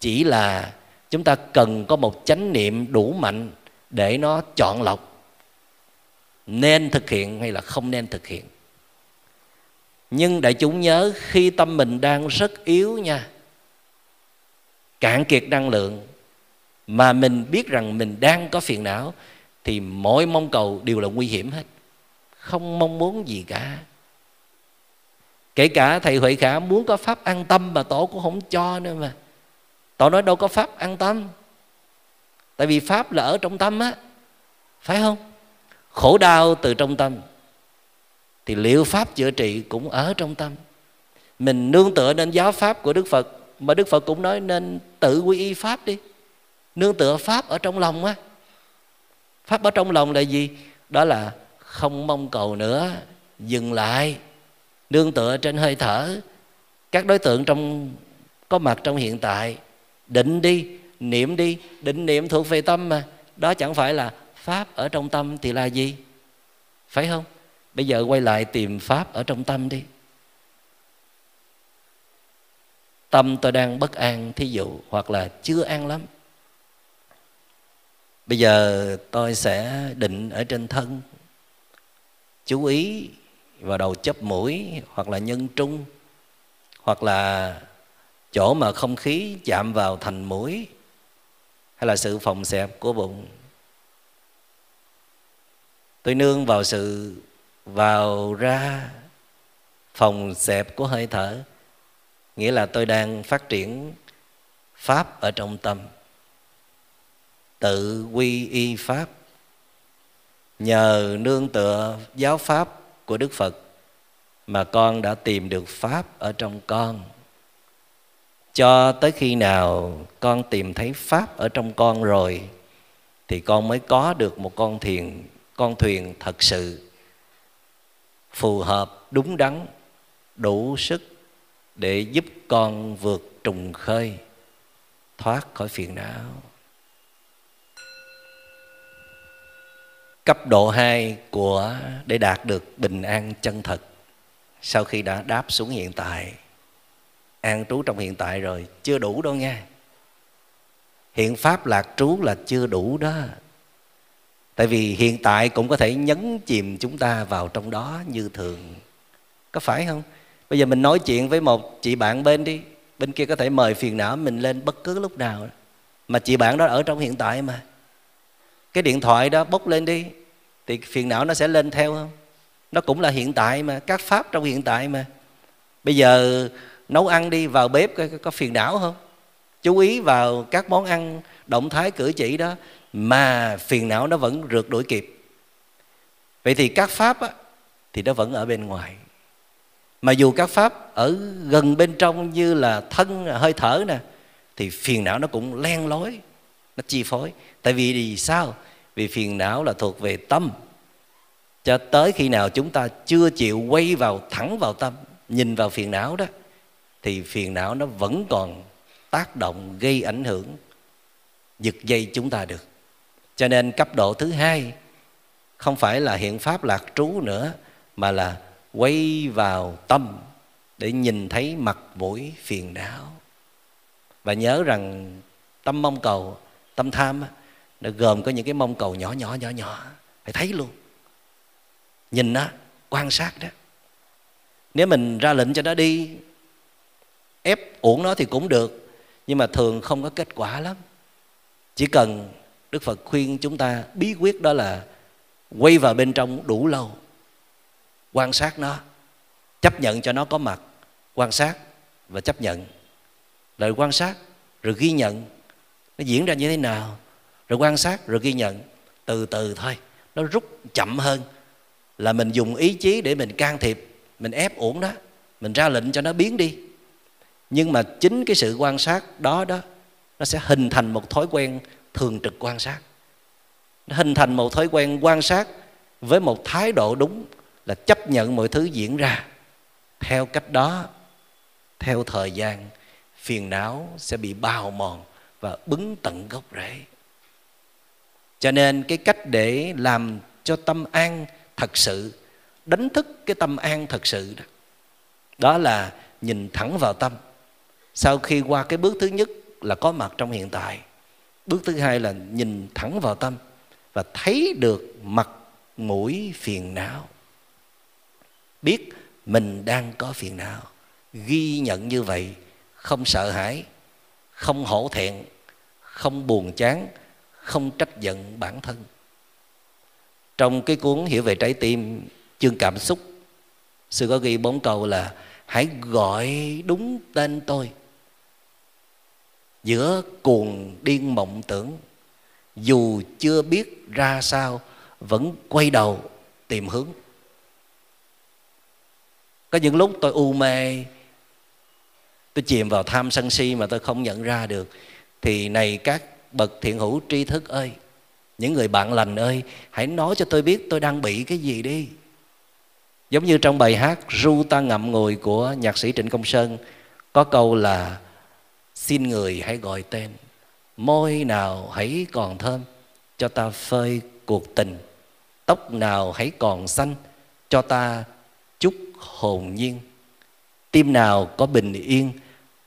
Chỉ là chúng ta cần có một chánh niệm đủ mạnh để nó chọn lọc. Nên thực hiện hay là không nên thực hiện. Nhưng đại chúng nhớ khi tâm mình đang rất yếu nha cạn kiệt năng lượng, mà mình biết rằng mình đang có phiền não, thì mỗi mong cầu đều là nguy hiểm hết. Không mong muốn gì cả. Kể cả thầy huệ khả muốn có pháp an tâm mà tổ cũng không cho nữa mà. Tổ nói đâu có pháp an tâm. Tại vì pháp là ở trong tâm á, phải không? Khổ đau từ trong tâm, thì liệu pháp chữa trị cũng ở trong tâm? Mình nương tựa nên giáo pháp của đức phật mà đức phật cũng nói nên tự quy y pháp đi. Nương tựa pháp ở trong lòng á. Pháp ở trong lòng là gì? Đó là không mong cầu nữa, dừng lại, nương tựa trên hơi thở. Các đối tượng trong, có mặt trong hiện tại, định đi, niệm đi, định niệm thuộc về tâm mà. Đó chẳng phải là pháp ở trong tâm thì là gì? Phải không? Bây giờ quay lại tìm pháp ở trong tâm đi. Tâm tôi đang bất an, thí dụ, hoặc là chưa an lắm. Bây giờ tôi sẽ định ở trên thân, chú ý vào đầu chóp mũi, hoặc là nhân trung, hoặc là chỗ mà không khí chạm vào thành mũi, hay là sự phòng xẹp của bụng. Tôi nương vào sự, vào ra phòng xẹp của hơi thở nghĩa là tôi đang phát triển pháp ở trong tâm. Tự quy y pháp. Nhờ nương tựa giáo pháp của đức phật mà con đã tìm được pháp ở trong con. Cho tới khi nào con tìm thấy pháp ở trong con rồi, thì con mới có được một con thuyền con thuyền thật sự phù hợp, đúng đắn, đủ sức để giúp con vượt trùng khơi, thoát khỏi phiền não. Cấp độ 2 của để đạt được bình an chân thật sau khi đã đáp xuống hiện tại. An trú trong hiện tại rồi, chưa đủ đâu nha. Hiện pháp lạc trú là chưa đủ đó. Tại vì hiện tại cũng có thể nhấn chìm chúng ta vào trong đó như thường. Có phải không? Bây giờ mình nói chuyện với một chị bạn bên đi. Bên kia có thể mời phiền não mình lên bất cứ lúc nào. Mà chị bạn đó ở trong hiện tại mà. Cái điện thoại đó bốc lên đi thì phiền não nó sẽ lên theo không? Nó cũng là hiện tại mà các pháp trong hiện tại mà. Bây giờ nấu ăn đi vào bếp có, có phiền não không? Chú ý vào các món ăn động thái cử chỉ đó mà phiền não nó vẫn rượt đuổi kịp. Vậy thì các pháp á, thì nó vẫn ở bên ngoài mà dù các pháp ở gần bên trong như là thân, hơi thở nè, thì phiền não nó cũng len lối, nó chi phối. Tại vì vì sao? Vì phiền não là thuộc về tâm. Cho tới khi nào chúng ta chưa chịu quay vào, thẳng vào tâm, nhìn vào phiền não đó, thì phiền não nó vẫn còn tác động, gây ảnh hưởng, giật dây chúng ta được. Cho nên cấp độ thứ hai không phải là hiện pháp lạc trú nữa, mà là quay vào tâm để nhìn thấy mặt mũi phiền não và nhớ rằng tâm mong cầu, tâm tham nó gồm có những cái mong cầu nhỏ nhỏ nhỏ nhỏ. Phải thấy luôn. Nhìn nó quan sát đó. Nếu mình ra lệnh cho nó đi, ép uổng nó thì cũng được, nhưng mà thường không có kết quả lắm. Chỉ cần đức phật khuyên chúng ta bí quyết đó là quay vào bên trong đủ lâu quan sát nó, chấp nhận cho nó có mặt, quan sát và chấp nhận. Rồi quan sát rồi ghi nhận, nó diễn ra như thế nào? Rồi quan sát rồi ghi nhận, từ từ thôi, nó rút chậm hơn. Là mình dùng ý chí để mình can thiệp, mình ép uổng đó, mình ra lệnh cho nó biến đi. Nhưng mà chính cái sự quan sát đó đó, nó sẽ hình thành một thói quen thường trực quan sát. Nó hình thành một thói quen quan sát với một thái độ đúng là chấp nhận mọi thứ diễn ra. Theo cách đó, theo thời gian, phiền não sẽ bị bào mòn và bứng tận gốc rễ. Cho nên cái cách để làm cho tâm an thật sự, đánh thức cái tâm an thật sự đó đó là nhìn thẳng vào tâm. Sau khi qua cái bước thứ nhất là có mặt trong hiện tại, bước thứ hai là nhìn thẳng vào tâm và thấy được mặt mũi phiền não biết mình đang có phiền não. Ghi nhận như vậy, không sợ hãi, không hổ thẹn, không buồn chán, không trách giận bản thân. Trong cái cuốn hiểu về trái tim, chương cảm xúc, sư có ghi bốn câu là, hãy gọi đúng tên tôi. Giữa cuồng điên mộng tưởng, dù chưa biết ra sao, vẫn quay đầu tìm hướng có những lúc tôi u mê, tôi chìm vào tham sân si mà tôi không nhận ra được. Thì này các bậc thiện hữu tri thức ơi, những người bạn lành ơi, hãy nói cho tôi biết tôi đang bị cái gì đi. Giống như trong bài hát ru ta ngậm ngùi của nhạc sĩ trịnh công sơn, có câu là, xin người hãy gọi tên, môi nào hãy còn thơm, cho ta phơi cuộc tình, tóc nào hãy còn xanh, cho ta chúc hồn nhiên. Tim nào có bình yên,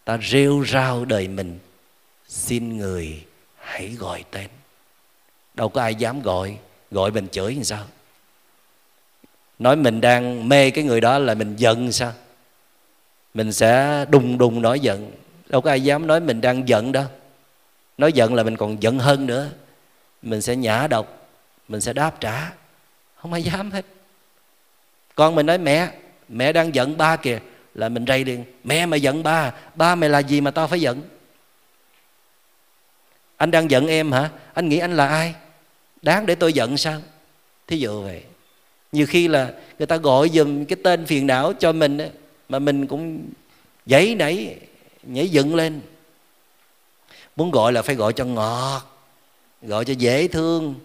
ta rêu rao đời mình. Xin người hãy gọi tên. Đâu có ai dám gọi gọi mình chửi làm sao? Nói mình đang mê cái người đó là mình giận sao? Mình sẽ đùng đùng nói giận. Đâu có ai dám nói mình đang giận đâu. Nói giận là mình còn giận hơn nữa. Mình sẽ nhả độc, mình sẽ đáp trả. Không ai dám hết con mình nói, mẹ mẹ đang giận ba kìa. Là mình rây liền, mẹ mày giận ba ba mày là gì mà tao phải giận? Anh đang giận em hả? Anh nghĩ anh là ai? Đáng để tôi giận sao? Thí dụ vậy. Nhiều khi là người ta gọi dùm cái tên phiền não cho mình mà mình cũng giấy nảy, nhảy dựng lên. Muốn gọi là phải gọi cho ngọt, gọi cho dễ thương.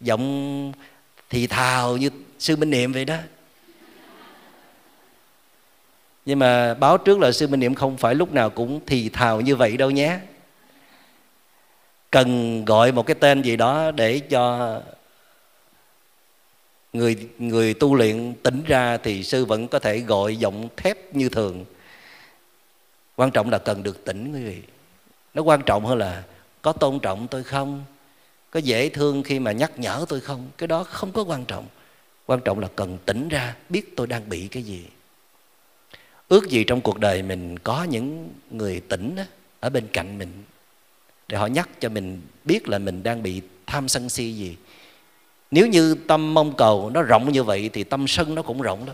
Giọng thì thào như sư minh niệm vậy đó. Nhưng mà báo trước là sư minh niệm không phải lúc nào cũng thì thào như vậy đâu nhé. Cần gọi một cái tên gì đó để cho người người tu luyện tỉnh ra thì sư vẫn có thể gọi giọng thép như thường. Quan trọng là cần được tỉnh quý vị. Nó quan trọng hơn là có tôn trọng tôi không? Có dễ thương khi mà nhắc nhở tôi không? Cái đó không có quan trọng quan trọng là cần tỉnh ra biết tôi đang bị cái gì. Ước gì trong cuộc đời mình có những người tỉnh đó, ở bên cạnh mình để họ nhắc cho mình biết là mình đang bị tham sân si gì. Nếu như tâm mong cầu nó rộng như vậy thì tâm sân nó cũng rộng đó.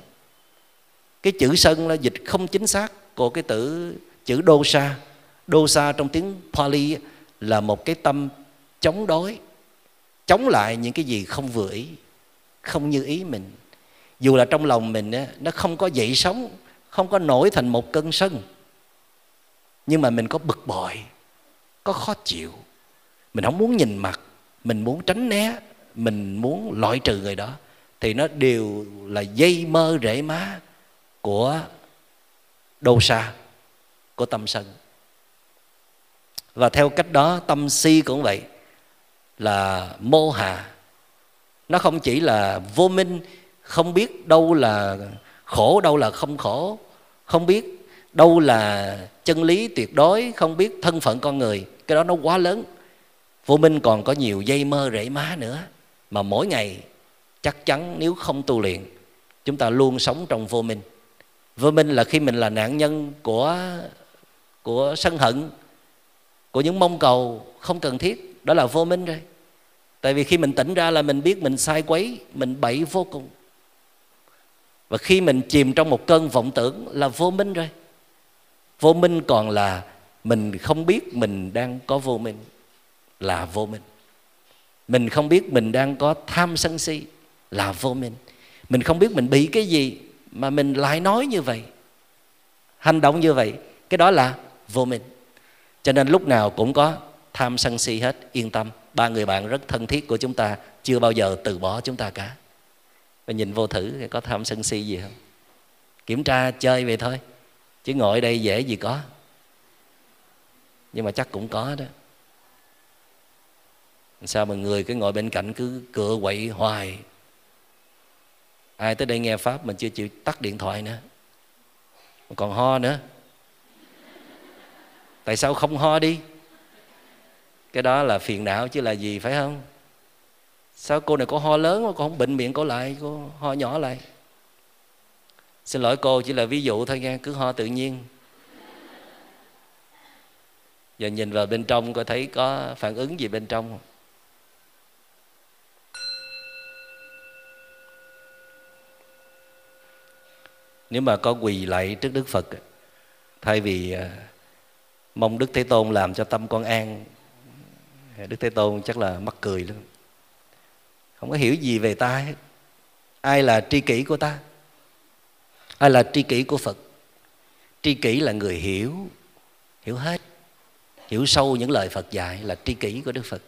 Cái chữ sân là dịch không chính xác của cái tử chữ dosa. Dosa trong tiếng Pali là một cái tâm chống đối chống lại những cái gì không vừa ý không như ý mình. Dù là trong lòng mình nó không có dậy sống không có nổi thành một cơn sân. Nhưng mà mình có bực bội, có khó chịu. Mình không muốn nhìn mặt, mình muốn tránh né, mình muốn loại trừ người đó. Thì nó đều là dây mơ rễ má của đô sa, của tâm sân. Và theo cách đó, tâm si cũng vậy, là mô hà nó không chỉ là vô minh, không biết đâu là khổ, đâu là không khổ, không biết đâu là chân lý tuyệt đối, không biết thân phận con người. Cái đó nó quá lớn. Vô minh còn có nhiều dây mơ rễ má nữa. Mà mỗi ngày, chắc chắn nếu không tu luyện, chúng ta luôn sống trong vô minh. Vô minh là khi mình là nạn nhân của của sân hận, của những mong cầu không cần thiết. Đó là vô minh rồi tại vì khi mình tỉnh ra là mình biết mình sai quấy, mình bậy vô cùng. Và khi mình chìm trong một cơn vọng tưởng là vô minh rồi. Vô minh còn là mình không biết mình đang có vô minh là vô minh. Mình không biết mình đang có tham sân si là vô minh. Mình không biết mình bị cái gì mà mình lại nói như vậy, hành động như vậy. Cái đó là vô minh. Cho nên lúc nào cũng có tham sân si hết, yên tâm ba người bạn rất thân thiết của chúng ta, chưa bao giờ từ bỏ chúng ta cả. Và nhìn vô thử, có tham sân si gì không? Kiểm tra chơi vậy thôi, chứ ngồi đây dễ gì có. Nhưng mà chắc cũng có đó. Sao mà người cứ ngồi bên cạnh cứ cựa quậy hoài? Ai tới đây nghe pháp mình chưa chịu tắt điện thoại nữa? Còn ho nữa. Tại sao không ho đi? Cái đó là phiền não chứ là gì, phải không? Sao cô này có ho lớn mà cô không bệnh miệng cô lại, cô ho nhỏ lại? Xin lỗi cô, chỉ là ví dụ thôi nha, cứ ho tự nhiên. Giờ nhìn vào bên trong có thấy có phản ứng gì bên trong không? Nếu mà có quỳ lại trước đức phật thay vì à, mong đức thế tôn làm cho tâm con an đức thế tôn chắc là mắc cười lắm. Không có hiểu gì về ta hết. Ai là tri kỷ của ta? Ai là tri kỷ của phật? Tri kỷ là người hiểu hiểu hết, hiểu sâu những lời phật dạy, là tri kỷ của đức phật.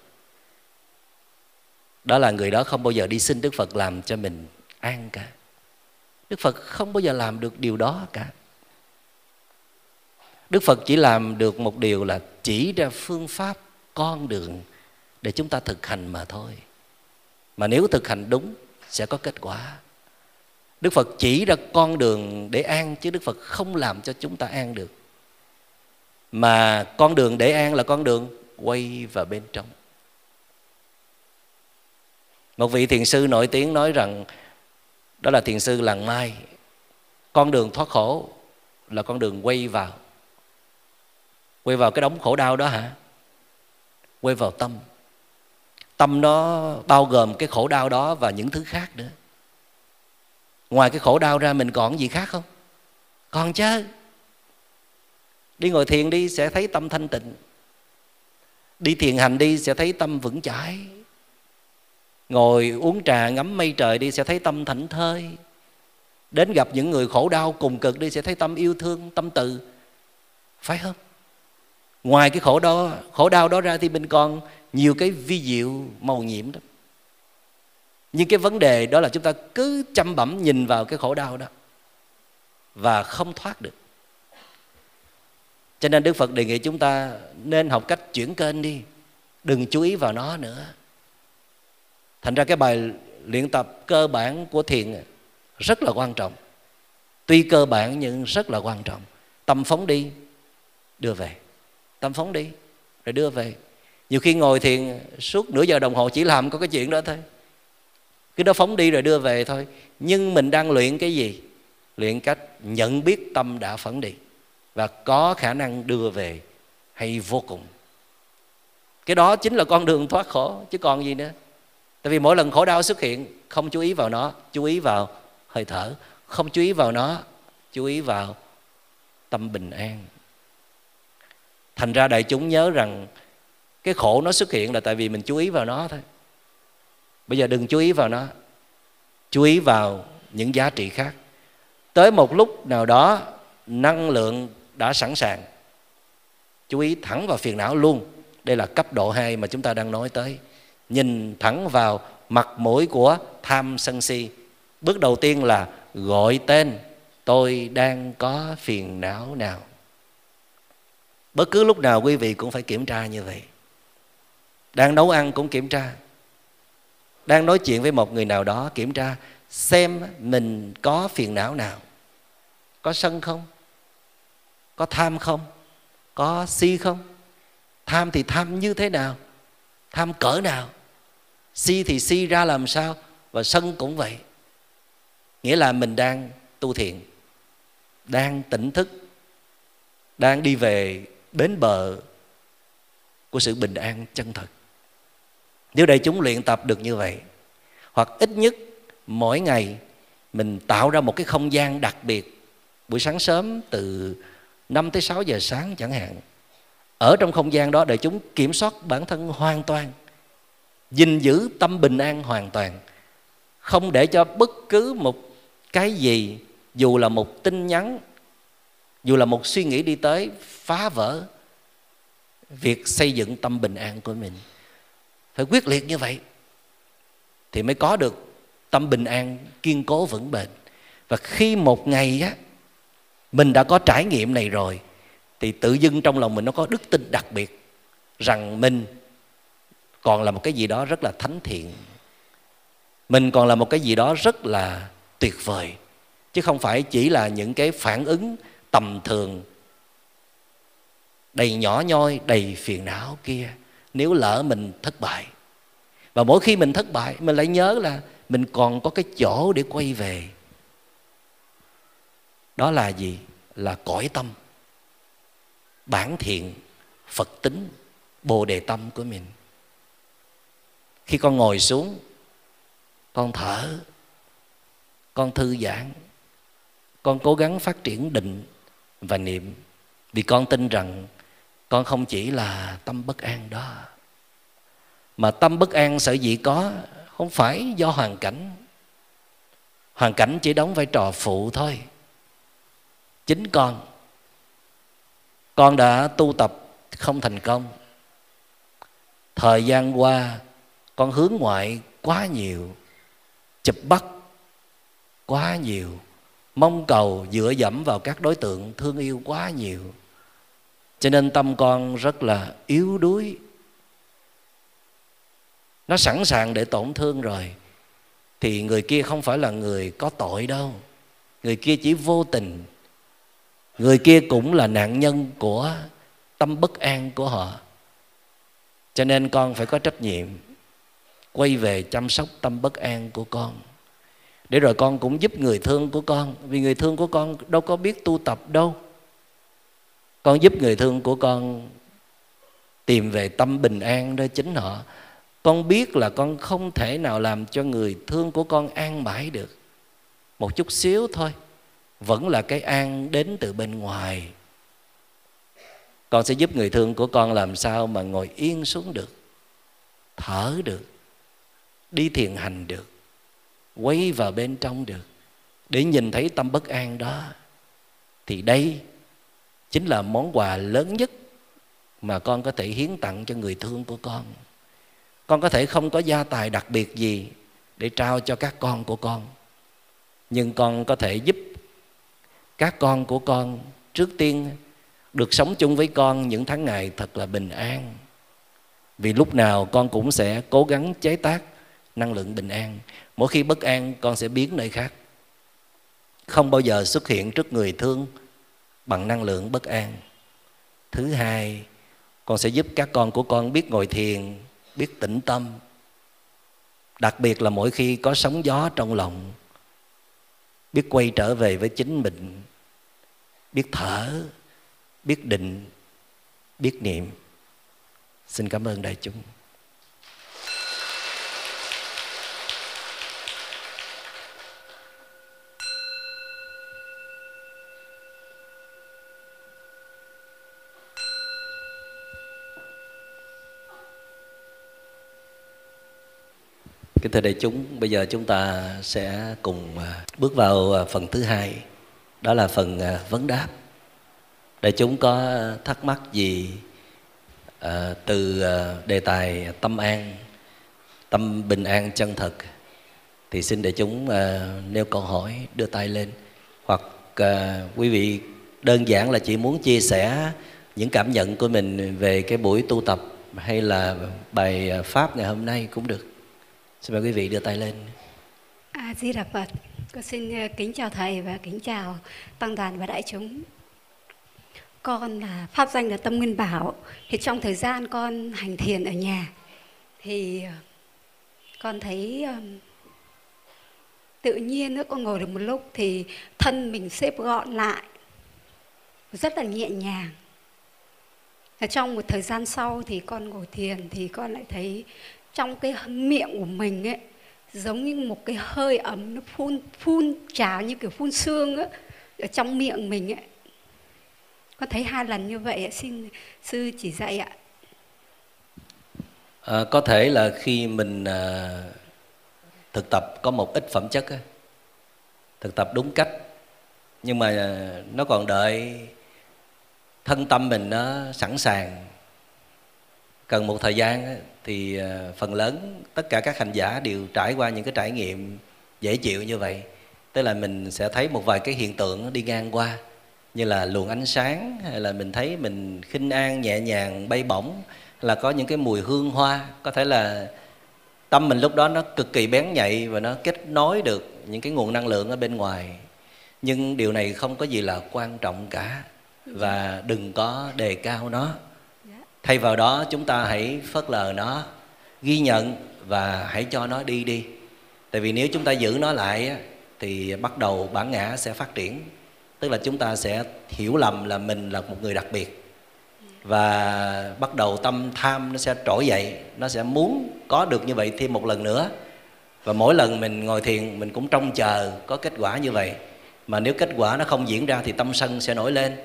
Đó là người đó không bao giờ đi xin đức phật làm cho mình an cả. Đức phật không bao giờ làm được điều đó cả. Đức phật chỉ làm được một điều là chỉ ra phương pháp con đường để chúng ta thực hành mà thôi. Mà nếu thực hành đúng, sẽ có kết quả. Đức phật chỉ ra con đường để an, chứ đức phật không làm cho chúng ta an được. Mà con đường để an là con đường quay vào bên trong. Một vị thiền sư nổi tiếng nói rằng, đó là thiền sư làng mai, con đường thoát khổ là con đường quay vào. Quay vào cái đống khổ đau đó hả? Quay vào tâm. Tâm nó bao gồm cái khổ đau đó và những thứ khác nữa. Ngoài cái khổ đau ra mình còn gì khác không? Còn chứ đi ngồi thiền đi sẽ thấy tâm thanh tịnh. Đi thiền hành đi sẽ thấy tâm vững chãi. Ngồi uống trà ngắm mây trời đi sẽ thấy tâm thảnh thơi. Đến gặp những người khổ đau cùng cực đi sẽ thấy tâm yêu thương, tâm từ. Phải không? Ngoài cái khổ đó, khổ đau đó ra thì mình còn nhiều cái vi diệu màu nhiệm đó. Nhưng cái vấn đề đó là chúng ta cứ chăm bẩm nhìn vào cái khổ đau đó và không thoát được. Cho nên đức phật đề nghị chúng ta nên học cách chuyển kênh đi, đừng chú ý vào nó nữa. Thành ra cái bài luyện tập cơ bản của thiền rất là quan trọng. Tuy cơ bản nhưng rất là quan trọng. Tâm phóng đi, đưa về tâm phóng đi, rồi đưa về. Nhiều khi ngồi thiền suốt nửa giờ đồng hồ chỉ làm có cái chuyện đó thôi. Cứ đó phóng đi rồi đưa về thôi. Nhưng mình đang luyện cái gì? Luyện cách nhận biết tâm đã phóng đi và có khả năng đưa về hay vô cùng. Cái đó chính là con đường thoát khổ, chứ còn gì nữa. Tại vì mỗi lần khổ đau xuất hiện, không chú ý vào nó, chú ý vào hơi thở. Không chú ý vào nó, chú ý vào tâm bình an thành ra đại chúng nhớ rằng cái khổ nó xuất hiện là tại vì mình chú ý vào nó thôi. Bây giờ đừng chú ý vào nó, chú ý vào những giá trị khác. Tới một lúc nào đó, năng lượng đã sẵn sàng. Chú ý thẳng vào phiền não luôn. Đây là cấp độ 2 mà chúng ta đang nói tới. Nhìn thẳng vào mặt mũi của tham sân si. Bước đầu tiên là gọi tên, tôi đang có phiền não nào bất cứ lúc nào quý vị cũng phải kiểm tra như vậy. Đang nấu ăn cũng kiểm tra. Đang nói chuyện với một người nào đó, kiểm tra xem mình có phiền não nào. Có sân không? Có tham không? Có si không? Tham thì tham như thế nào? Tham cỡ nào? Si thì si ra làm sao? Và sân cũng vậy. Nghĩa là mình đang tu thiện, đang tỉnh thức, đang đi về bến bờ của sự bình an chân thật. Nếu đây chúng luyện tập được như vậy, hoặc ít nhất mỗi ngày mình tạo ra một cái không gian đặc biệt, buổi sáng sớm từ 5 tới 6 giờ sáng chẳng hạn, ở trong không gian đó để chúng kiểm soát bản thân hoàn toàn, gìn giữ tâm bình an hoàn toàn, không để cho bất cứ một cái gì, dù là một tin nhắn dù là một suy nghĩ đi tới phá vỡ việc xây dựng tâm bình an của mình, phải quyết liệt như vậy thì mới có được tâm bình an, kiên cố, vững bền. Và khi một ngày á, mình đã có trải nghiệm này rồi, thì tự dưng trong lòng mình nó có đức tin đặc biệt rằng mình còn là một cái gì đó rất là thánh thiện. Mình còn là một cái gì đó rất là tuyệt vời, chứ không phải chỉ là những cái phản ứng tầm thường, đầy nhỏ nhoi, đầy phiền não kia. Nếu lỡ mình thất bại, và mỗi khi mình thất bại, mình lại nhớ là mình còn có cái chỗ để quay về. Đó là gì? Là cõi tâm. Bản thiện, phật tính, bồ đề tâm của mình. Khi con ngồi xuống, con thở, con thư giãn, con cố gắng phát triển định và niệm. Vì con tin rằng con không chỉ là tâm bất an đó, mà tâm bất an sở dĩ có không phải do hoàn cảnh. Hoàn cảnh chỉ đóng vai trò phụ thôi, chính con. Con đã tu tập không thành công. Thời gian qua, con hướng ngoại quá nhiều, chụp bắt quá nhiều mong cầu dựa dẫm vào các đối tượng thương yêu quá nhiều. Cho nên tâm con rất là yếu đuối. Nó sẵn sàng để tổn thương rồi. Thì người kia không phải là người có tội đâu. Người kia chỉ vô tình. Người kia cũng là nạn nhân của tâm bất an của họ. Cho nên con phải có trách nhiệm quay về chăm sóc tâm bất an của con để rồi con cũng giúp người thương của con. Vì người thương của con đâu có biết tu tập đâu. Con giúp người thương của con tìm về tâm bình an đó chính họ. Con biết là con không thể nào làm cho người thương của con an mãi được. Một chút xíu thôi. Vẫn là cái an đến từ bên ngoài. Con sẽ giúp người thương của con làm sao mà ngồi yên xuống được, thở được, đi thiền hành được quay vào bên trong được. Để nhìn thấy tâm bất an đó, thì đây chính là món quà lớn nhất mà con có thể hiến tặng cho người thương của con. Con có thể không có gia tài đặc biệt gì để trao cho các con của con, nhưng con có thể giúp các con của con trước tiên được sống chung với con những tháng ngày thật là bình an. Vì lúc nào con cũng sẽ cố gắng chế tác năng lượng bình an mỗi khi bất an, con sẽ biến nơi khác. Không bao giờ xuất hiện trước người thương bằng năng lượng bất an. Thứ hai, con sẽ giúp các con của con biết ngồi thiền, biết tĩnh tâm. Đặc biệt là mỗi khi có sóng gió trong lòng, biết quay trở về với chính mình, biết thở, biết định, biết niệm. Xin cảm ơn đại chúng. Kính thưa đại chúng, bây giờ chúng ta sẽ cùng à, bước vào à, phần thứ hai, đó là phần à, vấn đáp. Đại chúng có thắc mắc gì từ đề tài tâm an, tâm bình an chân thật, thì xin đại chúng nêu câu hỏi, đưa tay lên. Hoặc quý vị đơn giản là chỉ muốn chia sẻ những cảm nhận của mình về cái buổi tu tập hay là bài pháp ngày hôm nay cũng được. Xin mời quý vị đưa tay lên. A Di Đà Phật. Con xin ờ, kính chào thầy và kính chào tăng đoàn và đại chúng. Con là pháp danh là Tâm Nguyên Bảo. Thì trong thời gian con hành thiền ở nhà, thì ờ, con thấy ờ, tự nhiên nữa con ngồi được một lúc thì thân mình xếp gọn lại, rất là nhẹ nhàng và trong một thời gian sau thì con ngồi thiền thì con lại thấy trong cái miệng của mình ấy giống như một cái hơi ấm nó phun phun trào như kiểu phun xương ấy, ở trong miệng mình ấy. Con thấy hai lần như vậy xin sư chỉ dạy ạ. À, có thể là khi mình à, thực tập có một ít phẩm chất ấy, thực tập đúng cách nhưng mà ờ, nó còn đợi thân tâm mình nó sẵn sàng cần một thời gian thì ờ, phần lớn tất cả các hành giả đều trải qua những cái trải nghiệm dễ chịu như vậy. Tức là mình sẽ thấy một vài cái hiện tượng đi ngang qua, như là luồng ánh sáng, hay là mình thấy mình khinh an, nhẹ nhàng, bay bổng là có những cái mùi hương hoa. Có thể là tâm mình lúc đó nó cực kỳ bén nhạy và nó kết nối được những cái nguồn năng lượng ở bên ngoài. Nhưng điều này không có gì là quan trọng cả và đừng có đề cao nó thay vào đó, chúng ta hãy phớt lờ nó, ghi nhận và hãy cho nó đi đi. Tại vì nếu chúng ta giữ nó lại thì bắt đầu bản ngã sẽ phát triển. Tức là chúng ta sẽ hiểu lầm là mình là một người đặc biệt. Và bắt đầu tâm tham nó sẽ trỗi dậy, nó sẽ muốn có được như vậy thêm một lần nữa. Và mỗi lần mình ngồi thiền, mình cũng trông chờ có kết quả như vậy. Mà nếu kết quả nó không diễn ra thì tâm sân sẽ nổi lên.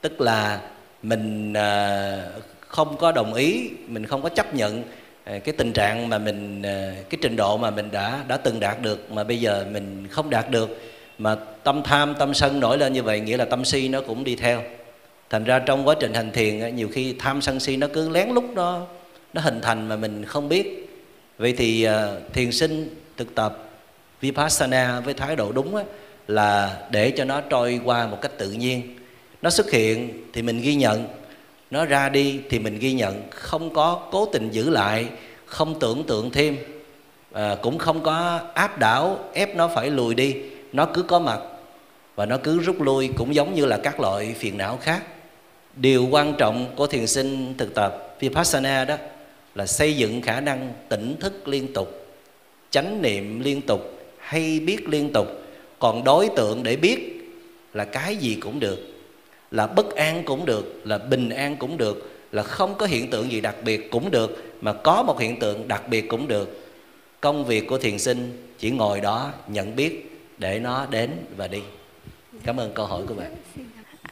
Tức là mình à, không có đồng ý, mình không có chấp nhận à, cái tình trạng mà mình à, cái trình độ mà mình đã đã từng đạt được mà bây giờ mình không đạt được, mà tâm tham, tâm sân nổi lên như vậy nghĩa là tâm si nó cũng đi theo. Thành ra trong quá trình hành thiền nhiều khi tham sân si nó cứ lén lút nó nó hình thành mà mình không biết. Vậy thì à, thiền sinh thực tập vipassana với thái độ đúng là để cho nó trôi qua một cách tự nhiên. Nó xuất hiện thì mình ghi nhận nó ra đi thì mình ghi nhận không có cố tình giữ lại không tưởng tượng thêm. À, cũng không có áp đảo ép nó phải lùi đi. Nó cứ có mặt và nó cứ rút lui cũng giống như là các loại phiền não khác. Điều quan trọng của thiền sinh thực tập vipassana đó là xây dựng khả năng tỉnh thức liên tục chánh niệm liên tục hay biết liên tục. Còn đối tượng để biết là cái gì cũng được là bất an cũng được là bình an cũng được là không có hiện tượng gì đặc biệt cũng được mà có một hiện tượng đặc biệt cũng được. Công việc của thiền sinh chỉ ngồi đó nhận biết để nó đến và đi. Cảm ơn câu hỏi của bạn.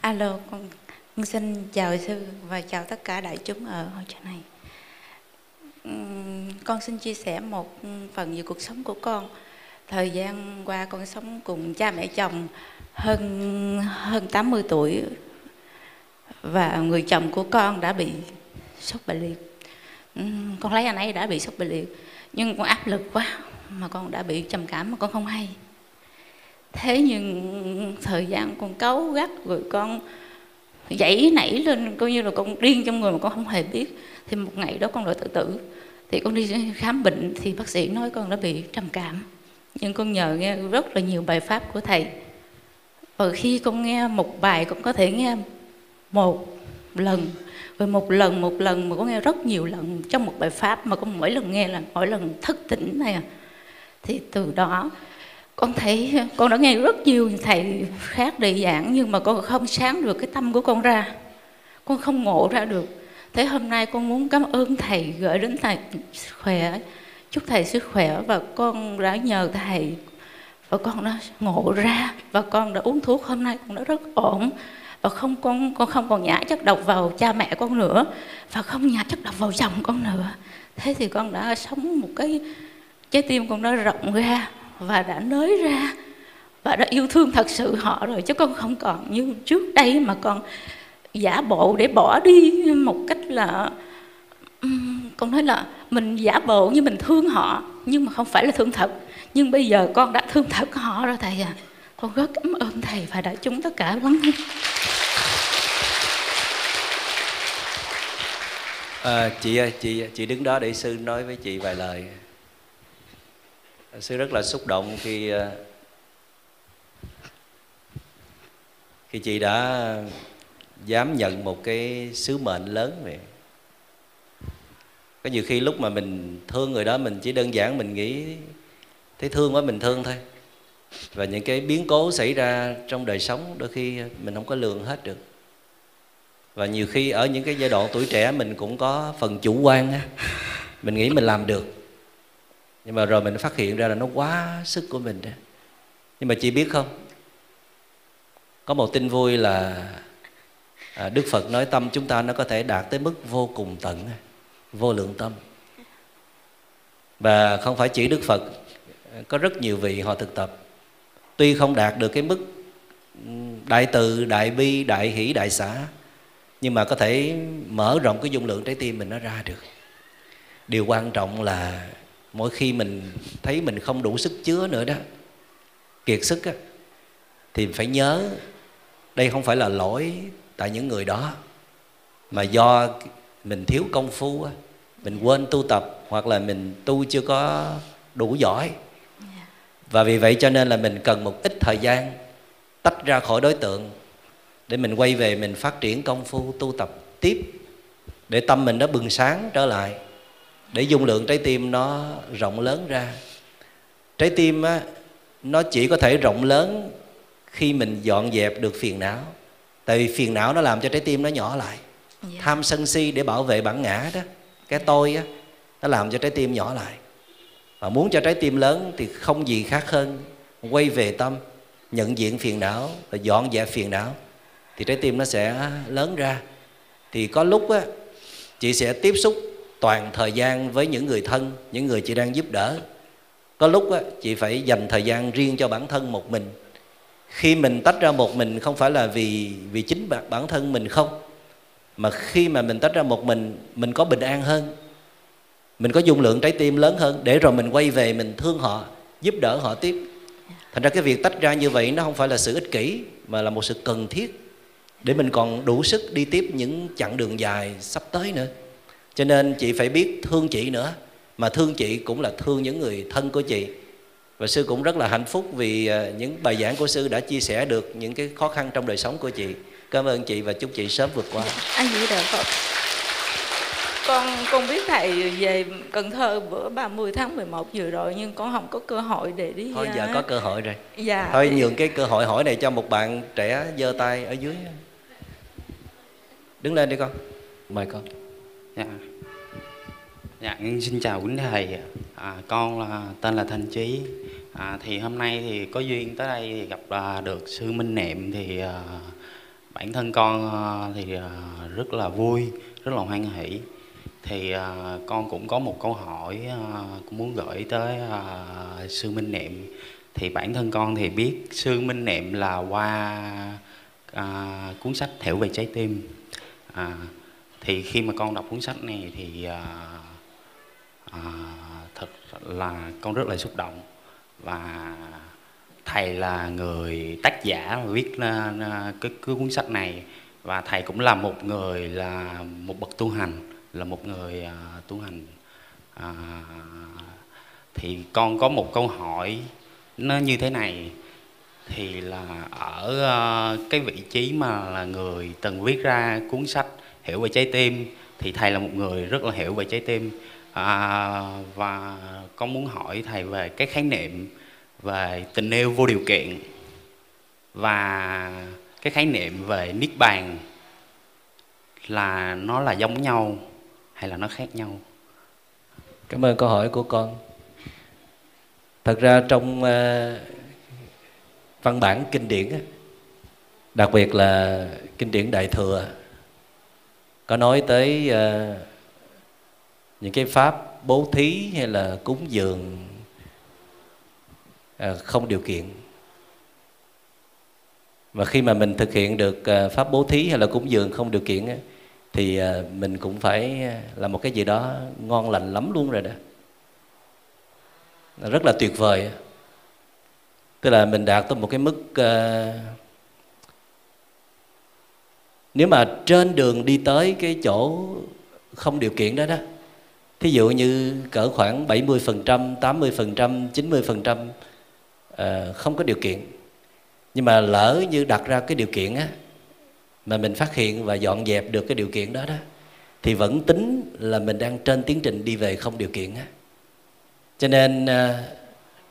Alo con, con xin chào sư và chào tất cả đại chúng ở hội trường này. Con xin chia sẻ một phần về cuộc sống của con. Thời gian qua con sống cùng cha mẹ chồng hơn hơn 80 tuổi và người chồng của con đã bị sốc bệnh liệt. Ừ, con lấy anh ấy đã bị sốc bệnh liệt. Nhưng con áp lực quá mà con đã bị trầm cảm mà con không hay. Thế nhưng thời gian con cấu gắt rồi con dãy nảy lên, coi như là con điên trong người mà con không hề biết. Thì một ngày đó con lại tự tử. Thì con đi khám bệnh thì bác sĩ nói con đã bị trầm cảm. Nhưng con nhờ nghe rất là nhiều bài pháp của thầy. Và khi con nghe một bài con có thể nghe một lần rồi một lần một lần mà con nghe rất nhiều lần trong một bài pháp mà con mỗi lần nghe là mỗi lần thức tỉnh này à. thì từ đó, con thấy con đã nghe rất nhiều thầy khác đề giảng nhưng mà con không sáng được cái tâm của con ra. Con không ngộ ra được. Thế hôm nay con muốn cảm ơn thầy gửi đến thầy khỏe, chúc thầy sức khỏe và con đã nhờ thầy và con đã ngộ ra và con đã uống thuốc hôm nay con đã rất ổn và không con con không còn nhả chất độc vào cha mẹ con nữa. Và không nhả chất độc vào chồng con nữa. Thế thì con đã sống một cái, trái tim con đã rộng ra và đã nới ra và đã yêu thương thật sự họ rồi, chứ con không còn như trước đây mà con giả bộ để bỏ đi một cách là con nói là mình giả bộ như mình thương họ, nhưng mà không phải là thương thật. Nhưng bây giờ con đã thương thật họ rồi thầy à con rất cảm ơn thầy và đại chúng tất cả lắng nghe à, chị ơi chị chị đứng đó để sư nói với chị vài lời. Sư rất là xúc động khi ờ, khi chị đã dám nhận một cái sứ mệnh lớn vậy. Có nhiều khi lúc mà mình thương người đó mình chỉ đơn giản mình nghĩ thấy thương quá mình thương thôi và những cái biến cố xảy ra trong đời sống đôi khi mình không có lường hết được. Và nhiều khi ở những cái giai đoạn tuổi trẻ mình cũng có phần chủ quan á. Mình nghĩ mình làm được. Nhưng mà rồi mình phát hiện ra là nó quá sức của mình đó nhưng mà chị biết không? Có một tin vui là à, đức phật nói tâm chúng ta nó có thể đạt tới mức vô cùng tận vô lượng tâm. Và không phải chỉ đức phật có rất nhiều vị họ thực tập tuy không đạt được cái mức ừ, đại từ đại bi đại hỷ đại xã nhưng mà có thể mở rộng cái dung lượng trái tim mình nó ra được. Điều quan trọng là mỗi khi mình thấy mình không đủ sức chứa nữa đó kiệt sức á, thì phải nhớ đây không phải là lỗi tại những người đó mà do mình thiếu công phu á, mình quên tu tập hoặc là mình tu chưa có đủ giỏi và vì vậy cho nên là mình cần một ít thời gian tách ra khỏi đối tượng để mình quay về mình phát triển công phu tu tập tiếp để tâm mình nó bừng sáng trở lại để dung lượng trái tim nó rộng lớn ra trái tim á nó chỉ có thể rộng lớn khi mình dọn dẹp được phiền não tại vì phiền não nó làm cho trái tim nó nhỏ lại. Dạ. tham sân si để bảo vệ bản ngã đó cái tôi á nó làm cho trái tim nhỏ lại và muốn cho trái tim lớn thì không gì khác hơn quay về tâm nhận diện phiền não và dọn dẹp phiền não. Thì trái tim nó sẽ lớn ra. Thì có lúc á chị sẽ tiếp xúc toàn thời gian với những người thân những người chị đang giúp đỡ. Có lúc á, chị phải dành thời gian riêng cho bản thân một mình. Khi mình tách ra một mình không phải là vì vì chính bản thân mình không mà khi mà mình tách ra một mình mình có bình an hơn mình có dung lượng trái tim lớn hơn, để rồi mình quay về mình thương họ, giúp đỡ họ tiếp. Thành ra cái việc tách ra như vậy nó không phải là sự ích kỷ, mà là một sự cần thiết để mình còn đủ sức đi tiếp những chặng đường dài sắp tới nữa. Cho nên chị phải biết thương chị nữa, mà thương chị cũng là thương những người thân của chị. Và sư cũng rất là hạnh phúc vì à, những bài giảng của sư đã chia sẻ được những cái khó khăn trong đời sống của chị. Cảm ơn chị và chúc chị sớm vượt qua. Anh nghĩ được con con biết thầy về Cần Thơ bữa 30 tháng 11 vừa rồi nhưng con không có cơ hội để đi thôi giờ à, có cơ hội rồi. Dạ. Thôi nhường cái cơ hội hỏi này cho một bạn trẻ giơ tay ở dưới. Đứng lên đi con. Mời con. Dạ. Dạ xin chào quý thầy. À, con là tên là thanh trí à, thì hôm nay thì có duyên tới đây thì gặp à, được sư minh niệm thì à, bản thân con à, thì à, rất là vui rất là hoan hỷ thì à, con cũng có một câu hỏi à, cũng muốn gửi tới à, sư minh niệm. Thì bản thân con thì biết sư minh niệm là qua à, cuốn sách thẻo về trái tim. À, thì khi mà con đọc cuốn sách này thì à, à, thật là con rất là xúc động. Và thầy là người tác giả và viết cái, cái cuốn sách này. Và thầy cũng là một người là một bậc tu hành là một người à, tu hành. À, thì con có một câu hỏi nó như thế này. Thì là ở à, cái vị trí mà là người từng viết ra cuốn sách hiểu về trái tim thì thầy là một người rất là hiểu về trái tim. À, và con muốn hỏi thầy về cái khái niệm về tình yêu vô điều kiện và cái khái niệm về niết bàn là nó là giống nhau hay là nó khác nhau? Cảm ơn câu hỏi của con. Thật ra trong uh, văn bản kinh điển đặc biệt là kinh điển đại thừa có nói tới uh, những cái pháp bố thí hay là cúng dường uh, không điều kiện. Và khi mà mình thực hiện được uh, pháp bố thí hay là cúng dường không điều kiện thì ờ, mình cũng phải ờ, là một cái gì đó ngon lành lắm luôn rồi đó. Rất là tuyệt vời tức là mình đạt tới một cái mức uh, nếu mà trên đường đi tới cái chỗ không điều kiện đó đó thí dụ như cỡ khoảng 70%, 80%, 90% uh, không có điều kiện nhưng mà lỡ như đặt ra cái điều kiện á mà mình phát hiện và dọn dẹp được cái điều kiện đó đó, thì vẫn tính là mình đang trên tiến trình đi về không điều kiện á. Cho nên à,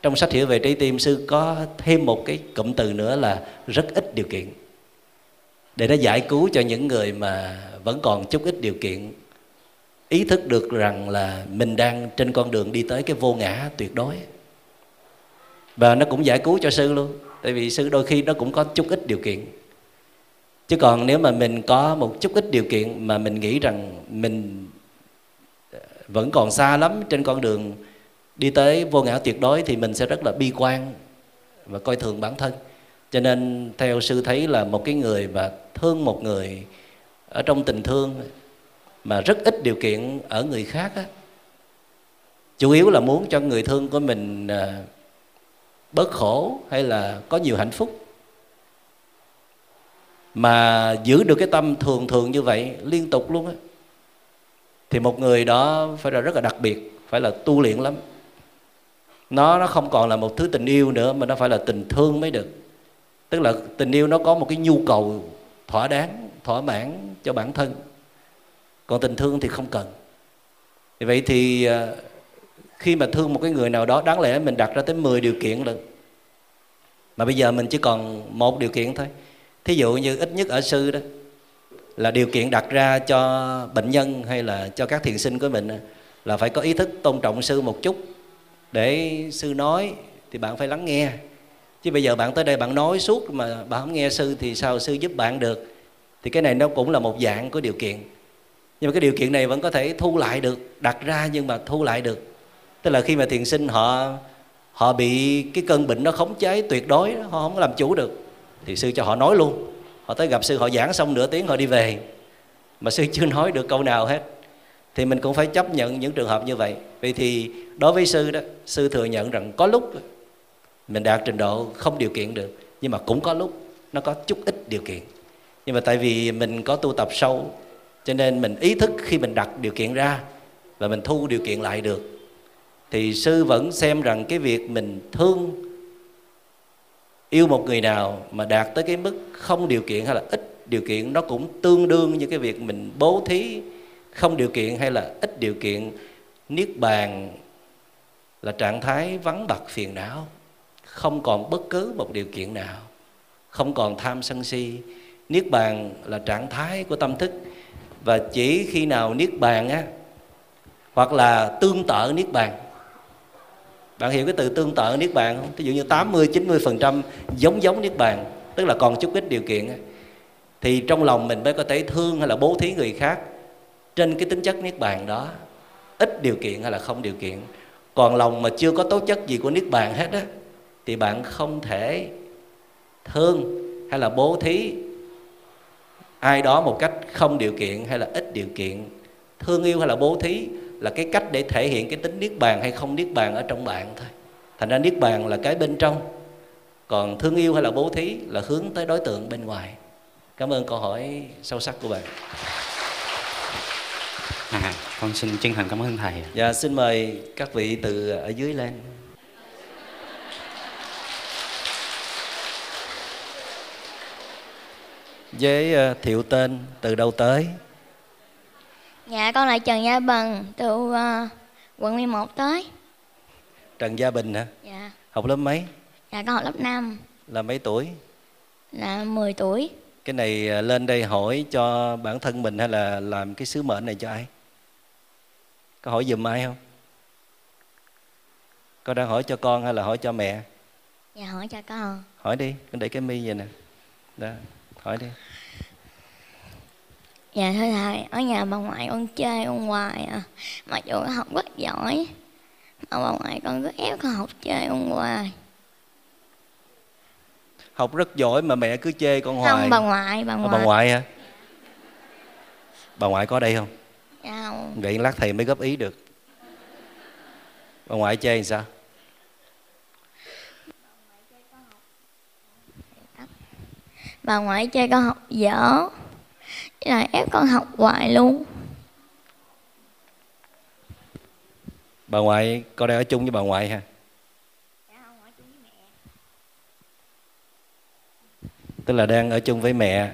trong sách hiểu về trái tim, sư có thêm một cái cụm từ nữa là rất ít điều kiện. Để nó giải cứu cho những người mà vẫn còn chút ít điều kiện, ý thức được rằng là mình đang trên con đường đi tới cái vô ngã tuyệt đối. Và nó cũng giải cứu cho sư luôn, tại vì sư đôi khi nó cũng có chút ít điều kiện chứ còn nếu mà mình có một chút ít điều kiện mà mình nghĩ rằng mình ờ, vẫn còn xa lắm trên con đường đi tới vô ngã tuyệt đối thì mình sẽ rất là bi quan và coi thường bản thân. Cho nên theo sư thấy là một cái người mà thương một người ở trong tình thương mà rất ít điều kiện ở người khác á, chủ yếu là muốn cho người thương của mình ờ, bớt khổ hay là có nhiều hạnh phúc mà giữ được cái tâm thường thường như vậy liên tục luôn á, thì một người đó phải là rất là đặc biệt, phải là tu luyện lắm. Nó nó không còn là một thứ tình yêu nữa, mà nó phải là tình thương mới được. Tức là tình yêu nó có một cái nhu cầu thỏa đáng, thỏa mãn cho bản thân. Còn tình thương thì không cần. Vì vậy thì à, khi mà thương một cái người nào đó, đáng lẽ mình đặt ra tới 10 điều kiện lần mà bây giờ mình chỉ còn một điều kiện thôi thí dụ như ít nhất ở sư đó, là điều kiện đặt ra cho bệnh nhân hay là cho các thiền sinh của mình là phải có ý thức tôn trọng sư một chút để sư nói thì bạn phải lắng nghe. Chứ bây giờ bạn tới đây bạn nói suốt mà bạn không nghe sư thì sao sư giúp bạn được? Thì cái này nó cũng là một dạng của điều kiện. Nhưng mà cái điều kiện này vẫn có thể thu lại được, đặt ra nhưng mà thu lại được. Tức là khi mà thiền sinh họ họ bị cái cơn bệnh nó khống chế tuyệt đối, họ không làm chủ được thì sư cho họ nói luôn. Họ tới gặp sư, họ giảng xong nửa tiếng, họ đi về. Mà sư chưa nói được câu nào hết. Thì mình cũng phải chấp nhận những trường hợp như vậy. Vậy thì đối với sư đó, sư thừa nhận rằng có lúc mình đạt trình độ không điều kiện được, nhưng mà cũng có lúc nó có chút ít điều kiện. Nhưng mà tại vì mình có tu tập sâu, cho nên mình ý thức khi mình đặt điều kiện ra và mình thu điều kiện lại được. Thì sư vẫn xem rằng cái việc mình thương yêu một người nào mà đạt tới cái mức không điều kiện hay là ít điều kiện, nó cũng tương đương như cái việc mình bố thí không điều kiện hay là ít điều kiện. Niết bàn là trạng thái vắng bặt phiền não, không còn bất cứ một điều kiện nào, không còn tham sân si. Niết bàn là trạng thái của tâm thức, và chỉ khi nào niết bàn á, hoặc là tương tự niết bàn bạn hiểu cái từ tương tự niết bàn không? Ví dụ như 80 90 phần trăm giống giống niết bàn, tức là còn chút ít điều kiện thì trong lòng mình mới có thể thương hay là bố thí người khác trên cái tính chất niết bàn đó. Ít điều kiện hay là không điều kiện. Còn lòng mà chưa có tố chất gì của niết bàn hết á, thì bạn không thể thương hay là bố thí ai đó một cách không điều kiện hay là ít điều kiện. Thương yêu hay là bố thí là cái cách để thể hiện cái tính niết bàn hay không niết bàn ở trong bạn thôi. Thành ra niết bàn là cái bên trong còn thương yêu hay là bố thí là hướng tới đối tượng bên ngoài. Cảm ơn câu hỏi sâu sắc của bạn. À, con xin chân thành cảm ơn thầy dạ xin mời các vị từ ở dưới lên. Với ờ, thiệu tên từ đâu tới Dạ con là Trần Gia Bần từ uh, quận 11 tới. trần gia bình hả? Dạ. học lớp mấy? Dạ con học lớp 5 là mấy tuổi? Là 10 tuổi. cái này ờ, lên đây hỏi cho bản thân mình hay là làm cái sứ mệnh này cho ai? Có hỏi giùm ai không? Con đang hỏi cho con hay là hỏi cho mẹ? Dạ hỏi cho con. hỏi đi con để cái mi vậy nè. Đó hỏi đi Dạ thưa thầy, ở nhà bà ngoại con chơi con hoài à. Mặc dù con học rất giỏi mà bà ngoại con cứ ép con học chơi con hoài. học rất giỏi mà mẹ cứ chê con hoài Không bà ngoại, bà ngoại. bà ngoại hả bà ngoại có đây không Dạ không. vậy lát thầy mới góp ý được bà ngoại chê làm sao Bà ngoại chơi con học dở. Lại ép con học hoài luôn. bà ngoại con đang ở chung với bà ngoại ha tức là đang ở chung với mẹ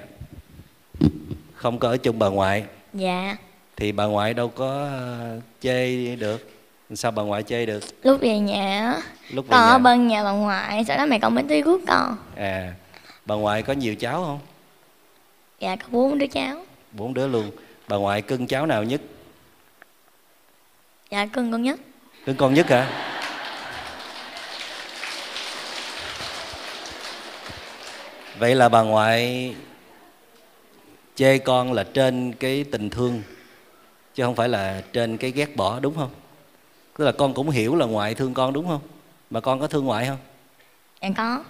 không có ở chung bà ngoại. Dạ. thì bà ngoại đâu có ờ, chê được. Sao bà ngoại chê được? Lúc về nhà á, lúc về con ở nhà. bên nhà bà ngoại, sau đó mẹ con mới tới cứu con. à bà ngoại có nhiều cháu không Dạ có bốn đứa cháu. bốn đứa luôn. Bà ngoại cưng cháu nào nhất? Dạ cưng con nhất. cưng con nhất hả? Vậy là bà ngoại chê con là trên cái tình thương chứ không phải là trên cái ghét bỏ đúng không? Tức là con cũng hiểu là ngoại thương con đúng không? Mà con có thương ngoại không? Dạ có.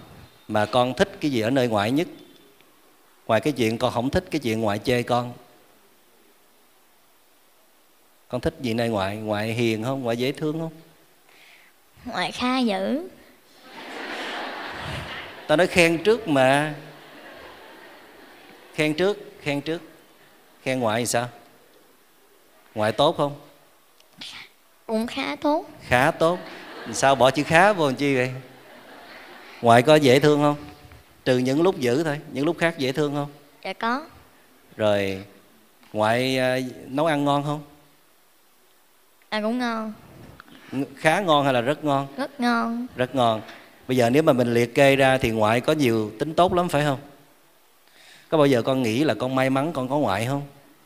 mà con thích cái gì ở nơi ngoại nhất ngoài cái chuyện con không thích cái chuyện ngoại chê con. Con thích gì nơi ngoại? Ngoại hiền không? Ngoại dễ thương không? Ngoại kha dữ. tao nói khen trước mà. Khen trước khen trước. Khen ngoại thì sao? Ngoại tốt không? Cũng khá tốt. khá tốt. Sao bỏ chữ khá vô làm chi vậy? Ngoại có dễ thương không trừ những lúc dữ thôi những lúc khác dễ thương không? Dạ có. rồi ngoại à, nấu ăn ngon không? À cũng ngon. khá ngon hay là rất ngon? Rất ngon. rất ngon. Bây giờ nếu mà mình liệt kê ra thì ngoại có nhiều tính tốt lắm phải không? Có bao giờ con nghĩ là con may mắn con có ngoại không?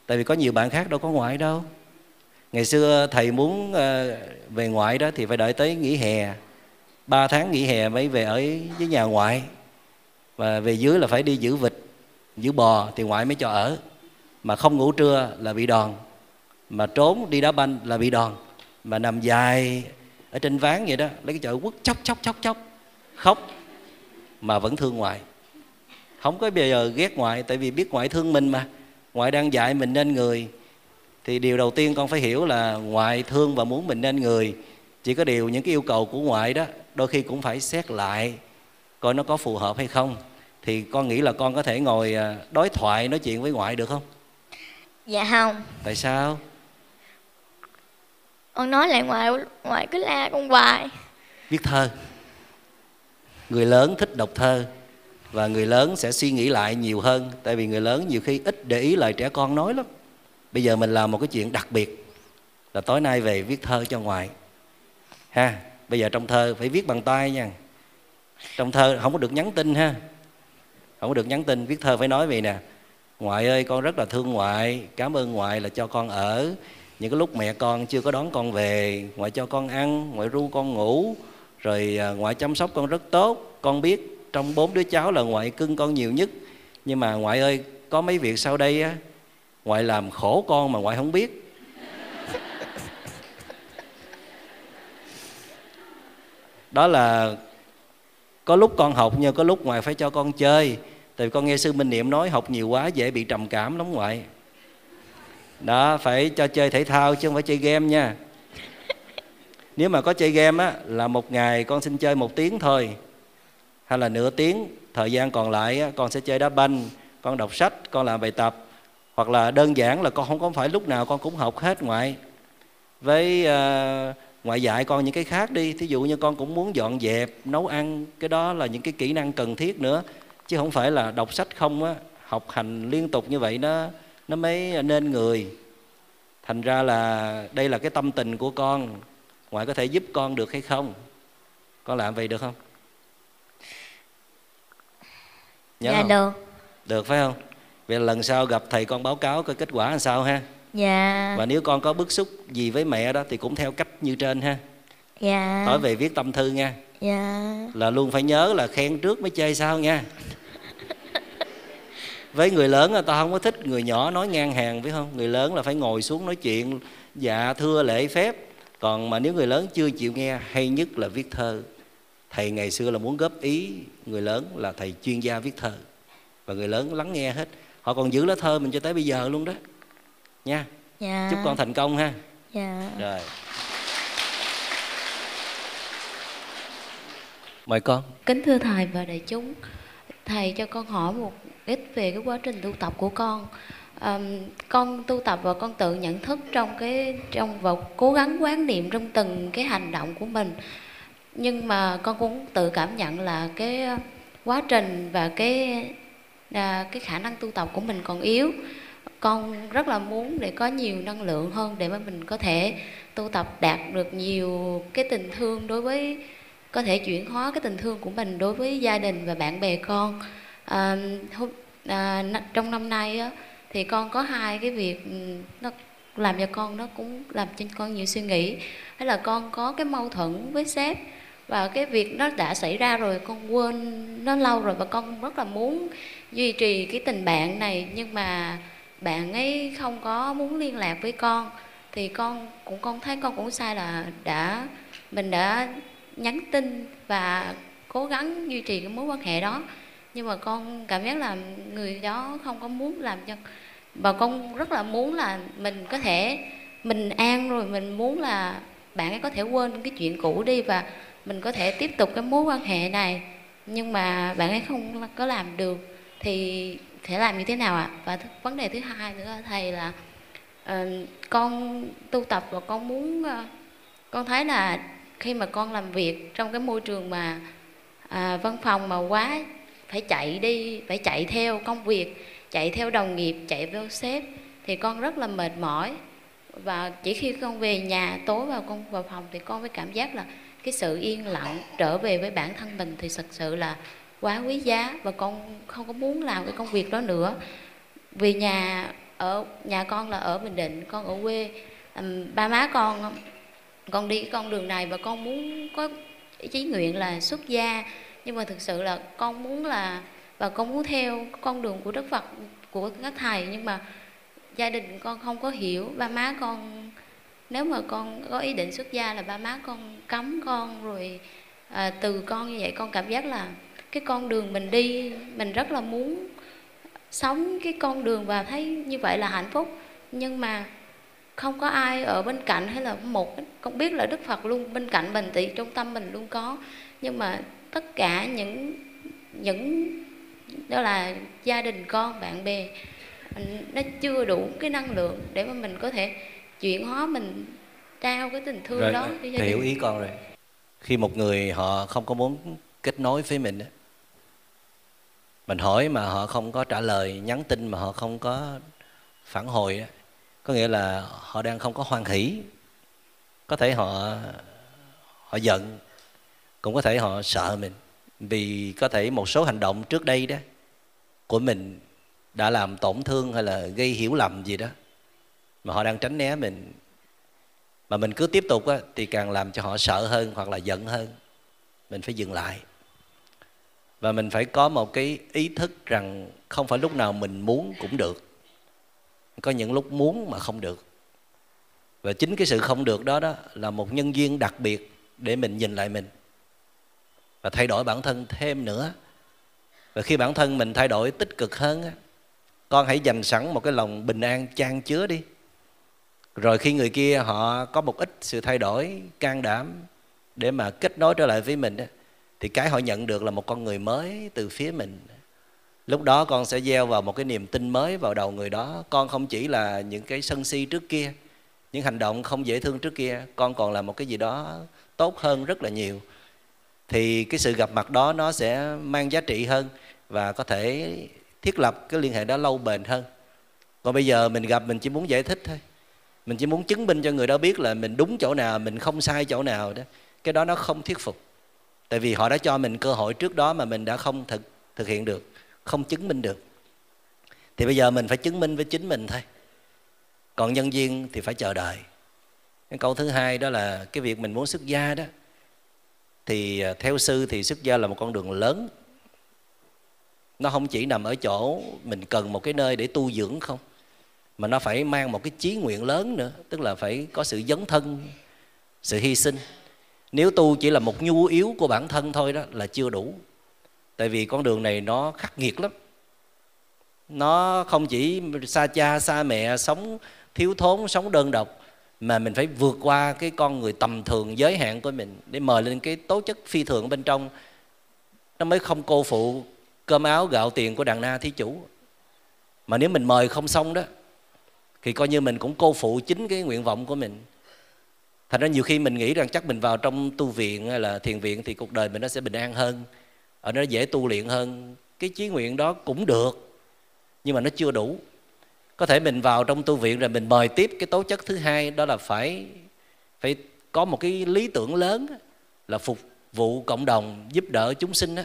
Tại vì có nhiều bạn khác đâu có ngoại đâu. Ngày xưa thầy muốn ờ, về ngoại đó thì phải đợi tới nghỉ hè. Ba tháng nghỉ hè mới về ở với nhà ngoại và về dưới là phải đi giữ vịt, giữ bò thì ngoại mới cho ở. Mà không ngủ trưa là bị đòn. Mà trốn đi đá banh là bị đòn. Mà nằm dài ở trên ván vậy đó, lấy cái chợ quất chóc chóc chóc chóc. Khóc, mà vẫn thương ngoại. Không có bây giờ ghét ngoại, tại vì biết ngoại thương mình mà. Ngoại đang dạy mình nên người. Thì điều đầu tiên con phải hiểu là ngoại thương và muốn mình nên người. Chỉ có điều những cái yêu cầu của ngoại đó, đôi khi cũng phải xét lại coi nó có phù hợp hay không thì con nghĩ là con có thể ngồi à, đối thoại nói chuyện với ngoại được không? Dạ không. tại sao? Con nói lại ngoại ngoại cứ la con hoài. viết thơ. Người lớn thích đọc thơ và người lớn sẽ suy nghĩ lại nhiều hơn tại vì người lớn nhiều khi ít để ý lời trẻ con nói lắm. Bây giờ mình làm một cái chuyện đặc biệt là tối nay về viết thơ cho ngoại. Ha bây giờ trong thơ phải viết bằng tay nha trong thơ không có được nhắn tin ha. Không có được nhắn tin, viết thơ phải nói vậy nè. Ngoại ơi, con rất là thương ngoại, cảm ơn ngoại là cho con ở. Những cái lúc mẹ con chưa có đón con về, ngoại cho con ăn, ngoại ru con ngủ. Rồi à, ngoại chăm sóc con rất tốt. Con biết trong bốn đứa cháu là ngoại cưng con nhiều nhất. Nhưng mà ngoại ơi, có mấy việc sau đây á. Ngoại làm khổ con mà ngoại không biết. Đó là có lúc con học nhưng có lúc ngoại phải cho con chơi. Tại vì con nghe sư minh niệm nói học nhiều quá dễ bị trầm cảm lắm ngoại. Đó phải cho chơi thể thao chứ không phải chơi game nha. Nếu mà có chơi game á là một ngày con xin chơi một tiếng thôi. Hay là nửa tiếng thời gian còn lại á, con sẽ chơi đá banh con đọc sách con làm bài tập. Hoặc là đơn giản là con không có phải lúc nào con cũng học hết ngoại. Với uh, ngoại dạy con những cái khác đi. Thí dụ như con cũng muốn dọn dẹp nấu ăn cái đó là những cái kỹ năng cần thiết nữa. Chứ không phải là đọc sách không á học hành liên tục như vậy nó nó mới nên người. Thành ra là đây là cái tâm tình của con. Ngoại có thể giúp con được hay không? Con làm vậy được không? Nhớ dạ không? được. Được phải không? Vậy lần sau gặp thầy con báo cáo coi kết quả làm sao ha dạ. Và nếu con có bức xúc gì với mẹ đó thì cũng theo cách như trên ha. Dạ. Nói về viết tâm thư nha. Dạ. Là luôn phải nhớ là khen trước mới chơi sao nha. Với người lớn người ta không có thích người nhỏ nói ngang hàng phải không? Người lớn là phải ngồi xuống nói chuyện dạ thưa lễ phép. Còn mà nếu người lớn chưa chịu nghe hay nhất là viết thơ. Thầy ngày xưa là muốn góp ý người lớn là thầy chuyên gia viết thơ. Và người lớn lắng nghe hết. Họ còn giữ lá thơ mình cho tới bây giờ luôn đó nha. Dạ. chúc con thành công ha. Dạ. Rồi. Mời con. Kính thưa thầy và đại chúng thầy cho con hỏi một ít về cái quá trình tu tập của con. Um, con tu tập và con tự nhận thức trong cái trong và cố gắng quán niệm trong từng cái hành động của mình. Nhưng mà con cũng tự cảm nhận là cái quá trình và cái à, cái khả năng tu tập của mình còn yếu con rất là muốn để có nhiều năng lượng hơn để mà mình có thể tu tập đạt được nhiều cái tình thương đối với có thể chuyển hóa cái tình thương của mình đối với gia đình và bạn bè con. À, hôm, à, trong năm nay á, thì con có hai cái việc ừ, nó làm cho con nó cũng làm cho con nhiều suy nghĩ. Hay là con có cái mâu thuẫn với sếp và cái việc nó đã xảy ra rồi con quên nó lâu rồi và con rất là muốn duy trì cái tình bạn này. Nhưng mà bạn ấy không có muốn liên lạc với con, thì con cũng, con thấy con cũng sai là đã, mình đã nhắn tin và cố gắng duy trì cái mối quan hệ đó. Nhưng mà con cảm giác là người đó không có muốn làm cho, và con rất là muốn là mình có thể mình an rồi mình muốn là bạn ấy có thể quên cái chuyện cũ đi và mình có thể tiếp tục cái mối quan hệ này. Nhưng mà bạn ấy không có làm được, thì thể làm như thế nào ạ à? và vấn đề thứ hai nữa thầy là uh, con tu tập và con muốn uh, con thấy là khi mà con làm việc trong cái môi trường mà uh, văn phòng mà quá phải chạy đi phải chạy theo công việc chạy theo đồng nghiệp chạy theo sếp thì con rất là mệt mỏi và chỉ khi con về nhà tối vào con vào phòng thì con mới cảm giác là cái sự yên lặng trở về với bản thân mình thì thật sự là quá quý giá và con không có muốn làm cái công việc đó nữa. Vì nhà ở nhà con là ở bình định con ở quê. Ba má con con đi cái con đường này và con muốn có chí nguyện là xuất gia. Nhưng mà thực sự là con muốn là và con muốn theo con đường của đức phật của các thầy. Nhưng mà gia đình con không có hiểu. Ba má con nếu mà con có ý định xuất gia là ba má con cấm con rồi à, từ con như vậy con cảm giác là cái con đường mình đi mình rất là muốn sống cái con đường và thấy như vậy là hạnh phúc. Nhưng mà không có ai ở bên cạnh hay là một con biết là đức phật luôn bên cạnh mình thì trong tâm mình luôn có. Nhưng mà tất cả những những đó là gia đình con bạn bè nó chưa đủ cái năng lượng để mà mình có thể chuyển hóa mình trao cái tình thương rồi, đó cho hiểu ý con rồi. Khi một người họ không có muốn kết nối với mình mình hỏi mà họ không có trả lời nhắn tin mà họ không có phản hồi có nghĩa là họ đang không có hoan hỷ. Có thể họ họ giận cũng có thể họ sợ mình. Vì có thể một số hành động trước đây đó của mình đã làm tổn thương hay là gây hiểu lầm gì đó mà họ đang tránh né mình. Mà mình cứ tiếp tục á, thì càng làm cho họ sợ hơn hoặc là giận hơn. Mình phải dừng lại và mình phải có một cái ý thức rằng không phải lúc nào mình muốn cũng được. Có những lúc muốn mà không được. Và chính cái sự không được đó đó là một nhân duyên đặc biệt để mình nhìn lại mình. Và thay đổi bản thân thêm nữa. Và khi bản thân mình thay đổi tích cực hơn con hãy dành sẵn một cái lòng bình an chan chứa đi. Rồi khi người kia họ có một ít sự thay đổi can đảm để mà kết nối trở lại với mình đó thì cái họ nhận được là một con người mới từ phía mình. Lúc đó con sẽ gieo vào một cái niềm tin mới vào đầu người đó. Con không chỉ là những cái sân si trước kia, những hành động không dễ thương trước kia, con còn là một cái gì đó tốt hơn rất là nhiều. Thì cái sự gặp mặt đó nó sẽ mang giá trị hơn và có thể thiết lập cái liên hệ đó lâu bền hơn. Còn bây giờ mình gặp mình chỉ muốn giải thích thôi. Mình chỉ muốn chứng minh cho người đó biết là mình đúng chỗ nào, mình không sai chỗ nào đó. Cái đó nó không thuyết phục tại vì họ đã cho mình cơ hội trước đó mà mình đã không thực thực hiện được, không chứng minh được. Thì bây giờ mình phải chứng minh với chính mình thôi. Còn nhân viên thì phải chờ đợi. Cái câu thứ hai đó là cái việc mình muốn xuất gia đó, thì à, theo sư thì xuất gia là một con đường lớn. Nó không chỉ nằm ở chỗ mình cần một cái nơi để tu dưỡng không, mà nó phải mang một cái chí nguyện lớn nữa, tức là phải có sự dấn thân, sự hy sinh nếu tu chỉ là một nhu yếu của bản thân thôi đó là chưa đủ. Tại vì con đường này nó khắc nghiệt lắm. Nó không chỉ xa cha, xa mẹ, sống thiếu thốn, sống đơn độc, mà mình phải vượt qua cái con người tầm thường, giới hạn của mình để mời lên cái tố chất phi thường bên trong. Nó mới không cô phụ cơm áo gạo tiền của đàn na thí chủ. Mà nếu mình mời không xong đó, thì coi như mình cũng cô phụ chính cái nguyện vọng của mình thành ra nhiều khi mình nghĩ rằng chắc mình vào trong tu viện hay là thiền viện thì cuộc đời mình nó sẽ bình an hơn, ở nó dễ tu luyện hơn. Cái chí nguyện đó cũng được, nhưng mà nó chưa đủ. Có thể mình vào trong tu viện rồi mình mời tiếp cái tố chất thứ hai, đó là phải phải có một cái lý tưởng lớn là phục vụ cộng đồng, giúp đỡ chúng sinh đó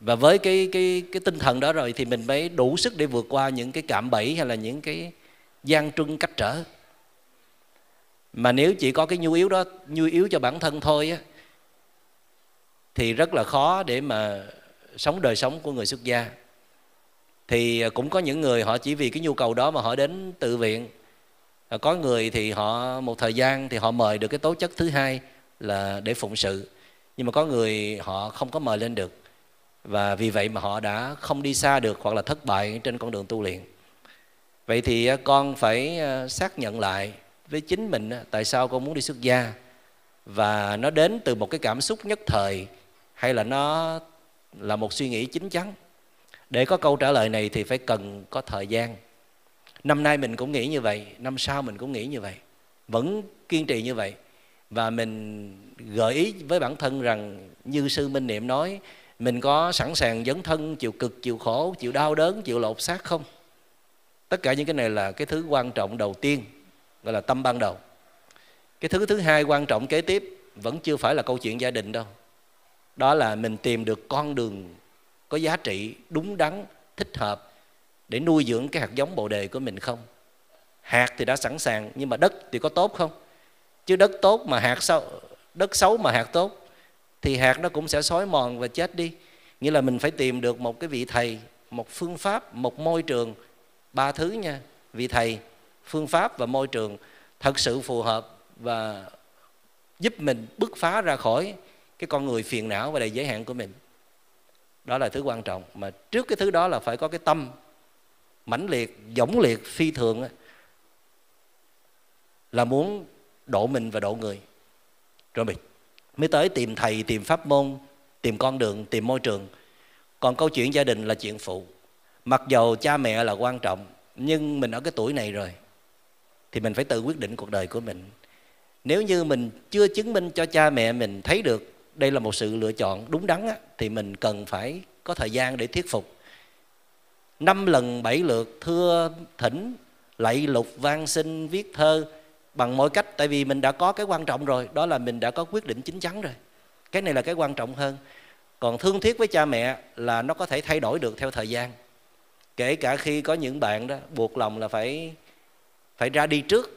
và với cái cái cái tinh thần đó rồi thì mình mới đủ sức để vượt qua những cái cạm bẫy hay là những cái gian trưng cách trở mà nếu chỉ có cái nhu yếu đó, nhu yếu cho bản thân thôi á, thì rất là khó để mà sống đời sống của người xuất gia. Thì à, cũng có những người họ chỉ vì cái nhu cầu đó mà họ đến tự viện. À, có người thì họ, một thời gian thì họ mời được cái tố chất thứ hai là để phụng sự. Nhưng mà có người họ không có mời lên được. Và vì vậy mà họ đã không đi xa được hoặc là thất bại trên con đường tu luyện. Vậy thì à, con phải xác nhận lại với chính mình tại sao con muốn đi xuất gia? Và nó đến từ một cái cảm xúc nhất thời, hay là nó là một suy nghĩ chính chắn? Để có câu trả lời này thì phải cần có thời gian. Năm nay mình cũng nghĩ như vậy, năm sau mình cũng nghĩ như vậy, vẫn kiên trì như vậy. Và mình gợi ý với bản thân rằng, như sư minh niệm nói, mình có sẵn sàng dấn thân, chịu cực, chịu khổ, chịu đau đớn, chịu lột xác không? Tất cả những cái này là cái thứ quan trọng đầu tiên gọi là tâm ban đầu. Cái thứ thứ hai quan trọng kế tiếp vẫn chưa phải là câu chuyện gia đình đâu. Đó là mình tìm được con đường có giá trị, đúng đắn, thích hợp để nuôi dưỡng cái hạt giống bồ đề của mình không? Hạt thì đã sẵn sàng, nhưng mà đất thì có tốt không? Chứ đất tốt mà hạt xấu, đất xấu mà hạt tốt, thì hạt nó cũng sẽ xói mòn và chết đi. Nghĩa là mình phải tìm được một cái vị thầy, một phương pháp, một môi trường, ba thứ nha, vị thầy phương pháp và môi trường thật sự phù hợp và giúp mình bứt phá ra khỏi cái con người phiền não và đầy giới hạn của mình. Đó là thứ quan trọng. Mà trước cái thứ đó là phải có cái tâm mãnh liệt, dũng liệt, phi thường là muốn độ mình và độ người. Rồi mình mới tới tìm thầy, tìm pháp môn, tìm con đường, tìm môi trường. Còn câu chuyện gia đình là chuyện phụ. Mặc dầu cha mẹ là quan trọng, nhưng mình ở cái tuổi này rồi thì mình phải tự quyết định cuộc đời của mình. Nếu như mình chưa chứng minh cho cha mẹ mình thấy được đây là một sự lựa chọn đúng đắn á, thì mình cần phải có thời gian để thuyết phục. Năm lần bảy lượt thưa thỉnh lạy lục van xin viết thơ bằng mọi cách tại vì mình đã có cái quan trọng rồi đó là mình đã có quyết định chín chắn rồi. Cái này là cái quan trọng hơn. Còn thương thiết với cha mẹ là nó có thể thay đổi được theo thời gian. Kể cả khi có những bạn đó buộc lòng là phải phải ra đi trước.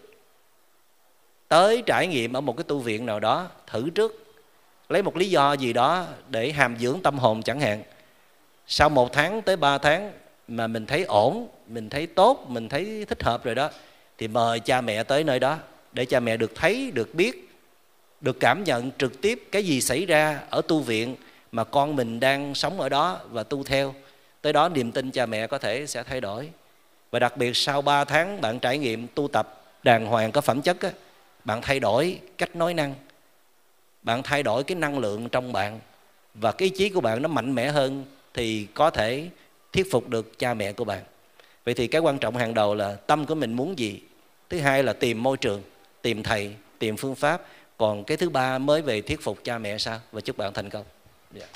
Tới trải nghiệm ở một cái tu viện nào đó, thử trước. Lấy một lý do gì đó để hàm dưỡng tâm hồn chẳng hạn. Sau một tháng tới ba tháng mà mình thấy ổn, mình thấy tốt, mình thấy thích hợp rồi đó, thì mời cha mẹ tới nơi đó để cha mẹ được thấy, được biết, được cảm nhận trực tiếp cái gì xảy ra ở tu viện mà con mình đang sống ở đó và tu theo. Tới đó niềm tin cha mẹ có thể sẽ thay đổi và đặc biệt sau 3 tháng bạn trải nghiệm tu tập đàng hoàng có phẩm chất á, bạn thay đổi cách nói năng. Bạn thay đổi cái năng lượng trong bạn. Và cái ý chí của bạn nó mạnh mẽ hơn thì có thể thuyết phục được cha mẹ của bạn. Vậy thì cái quan trọng hàng đầu là tâm của mình muốn gì? Thứ hai là tìm môi trường tìm thầy tìm phương pháp. Còn cái thứ ba mới về thuyết phục cha mẹ sao? Và chúc bạn thành công. Yeah.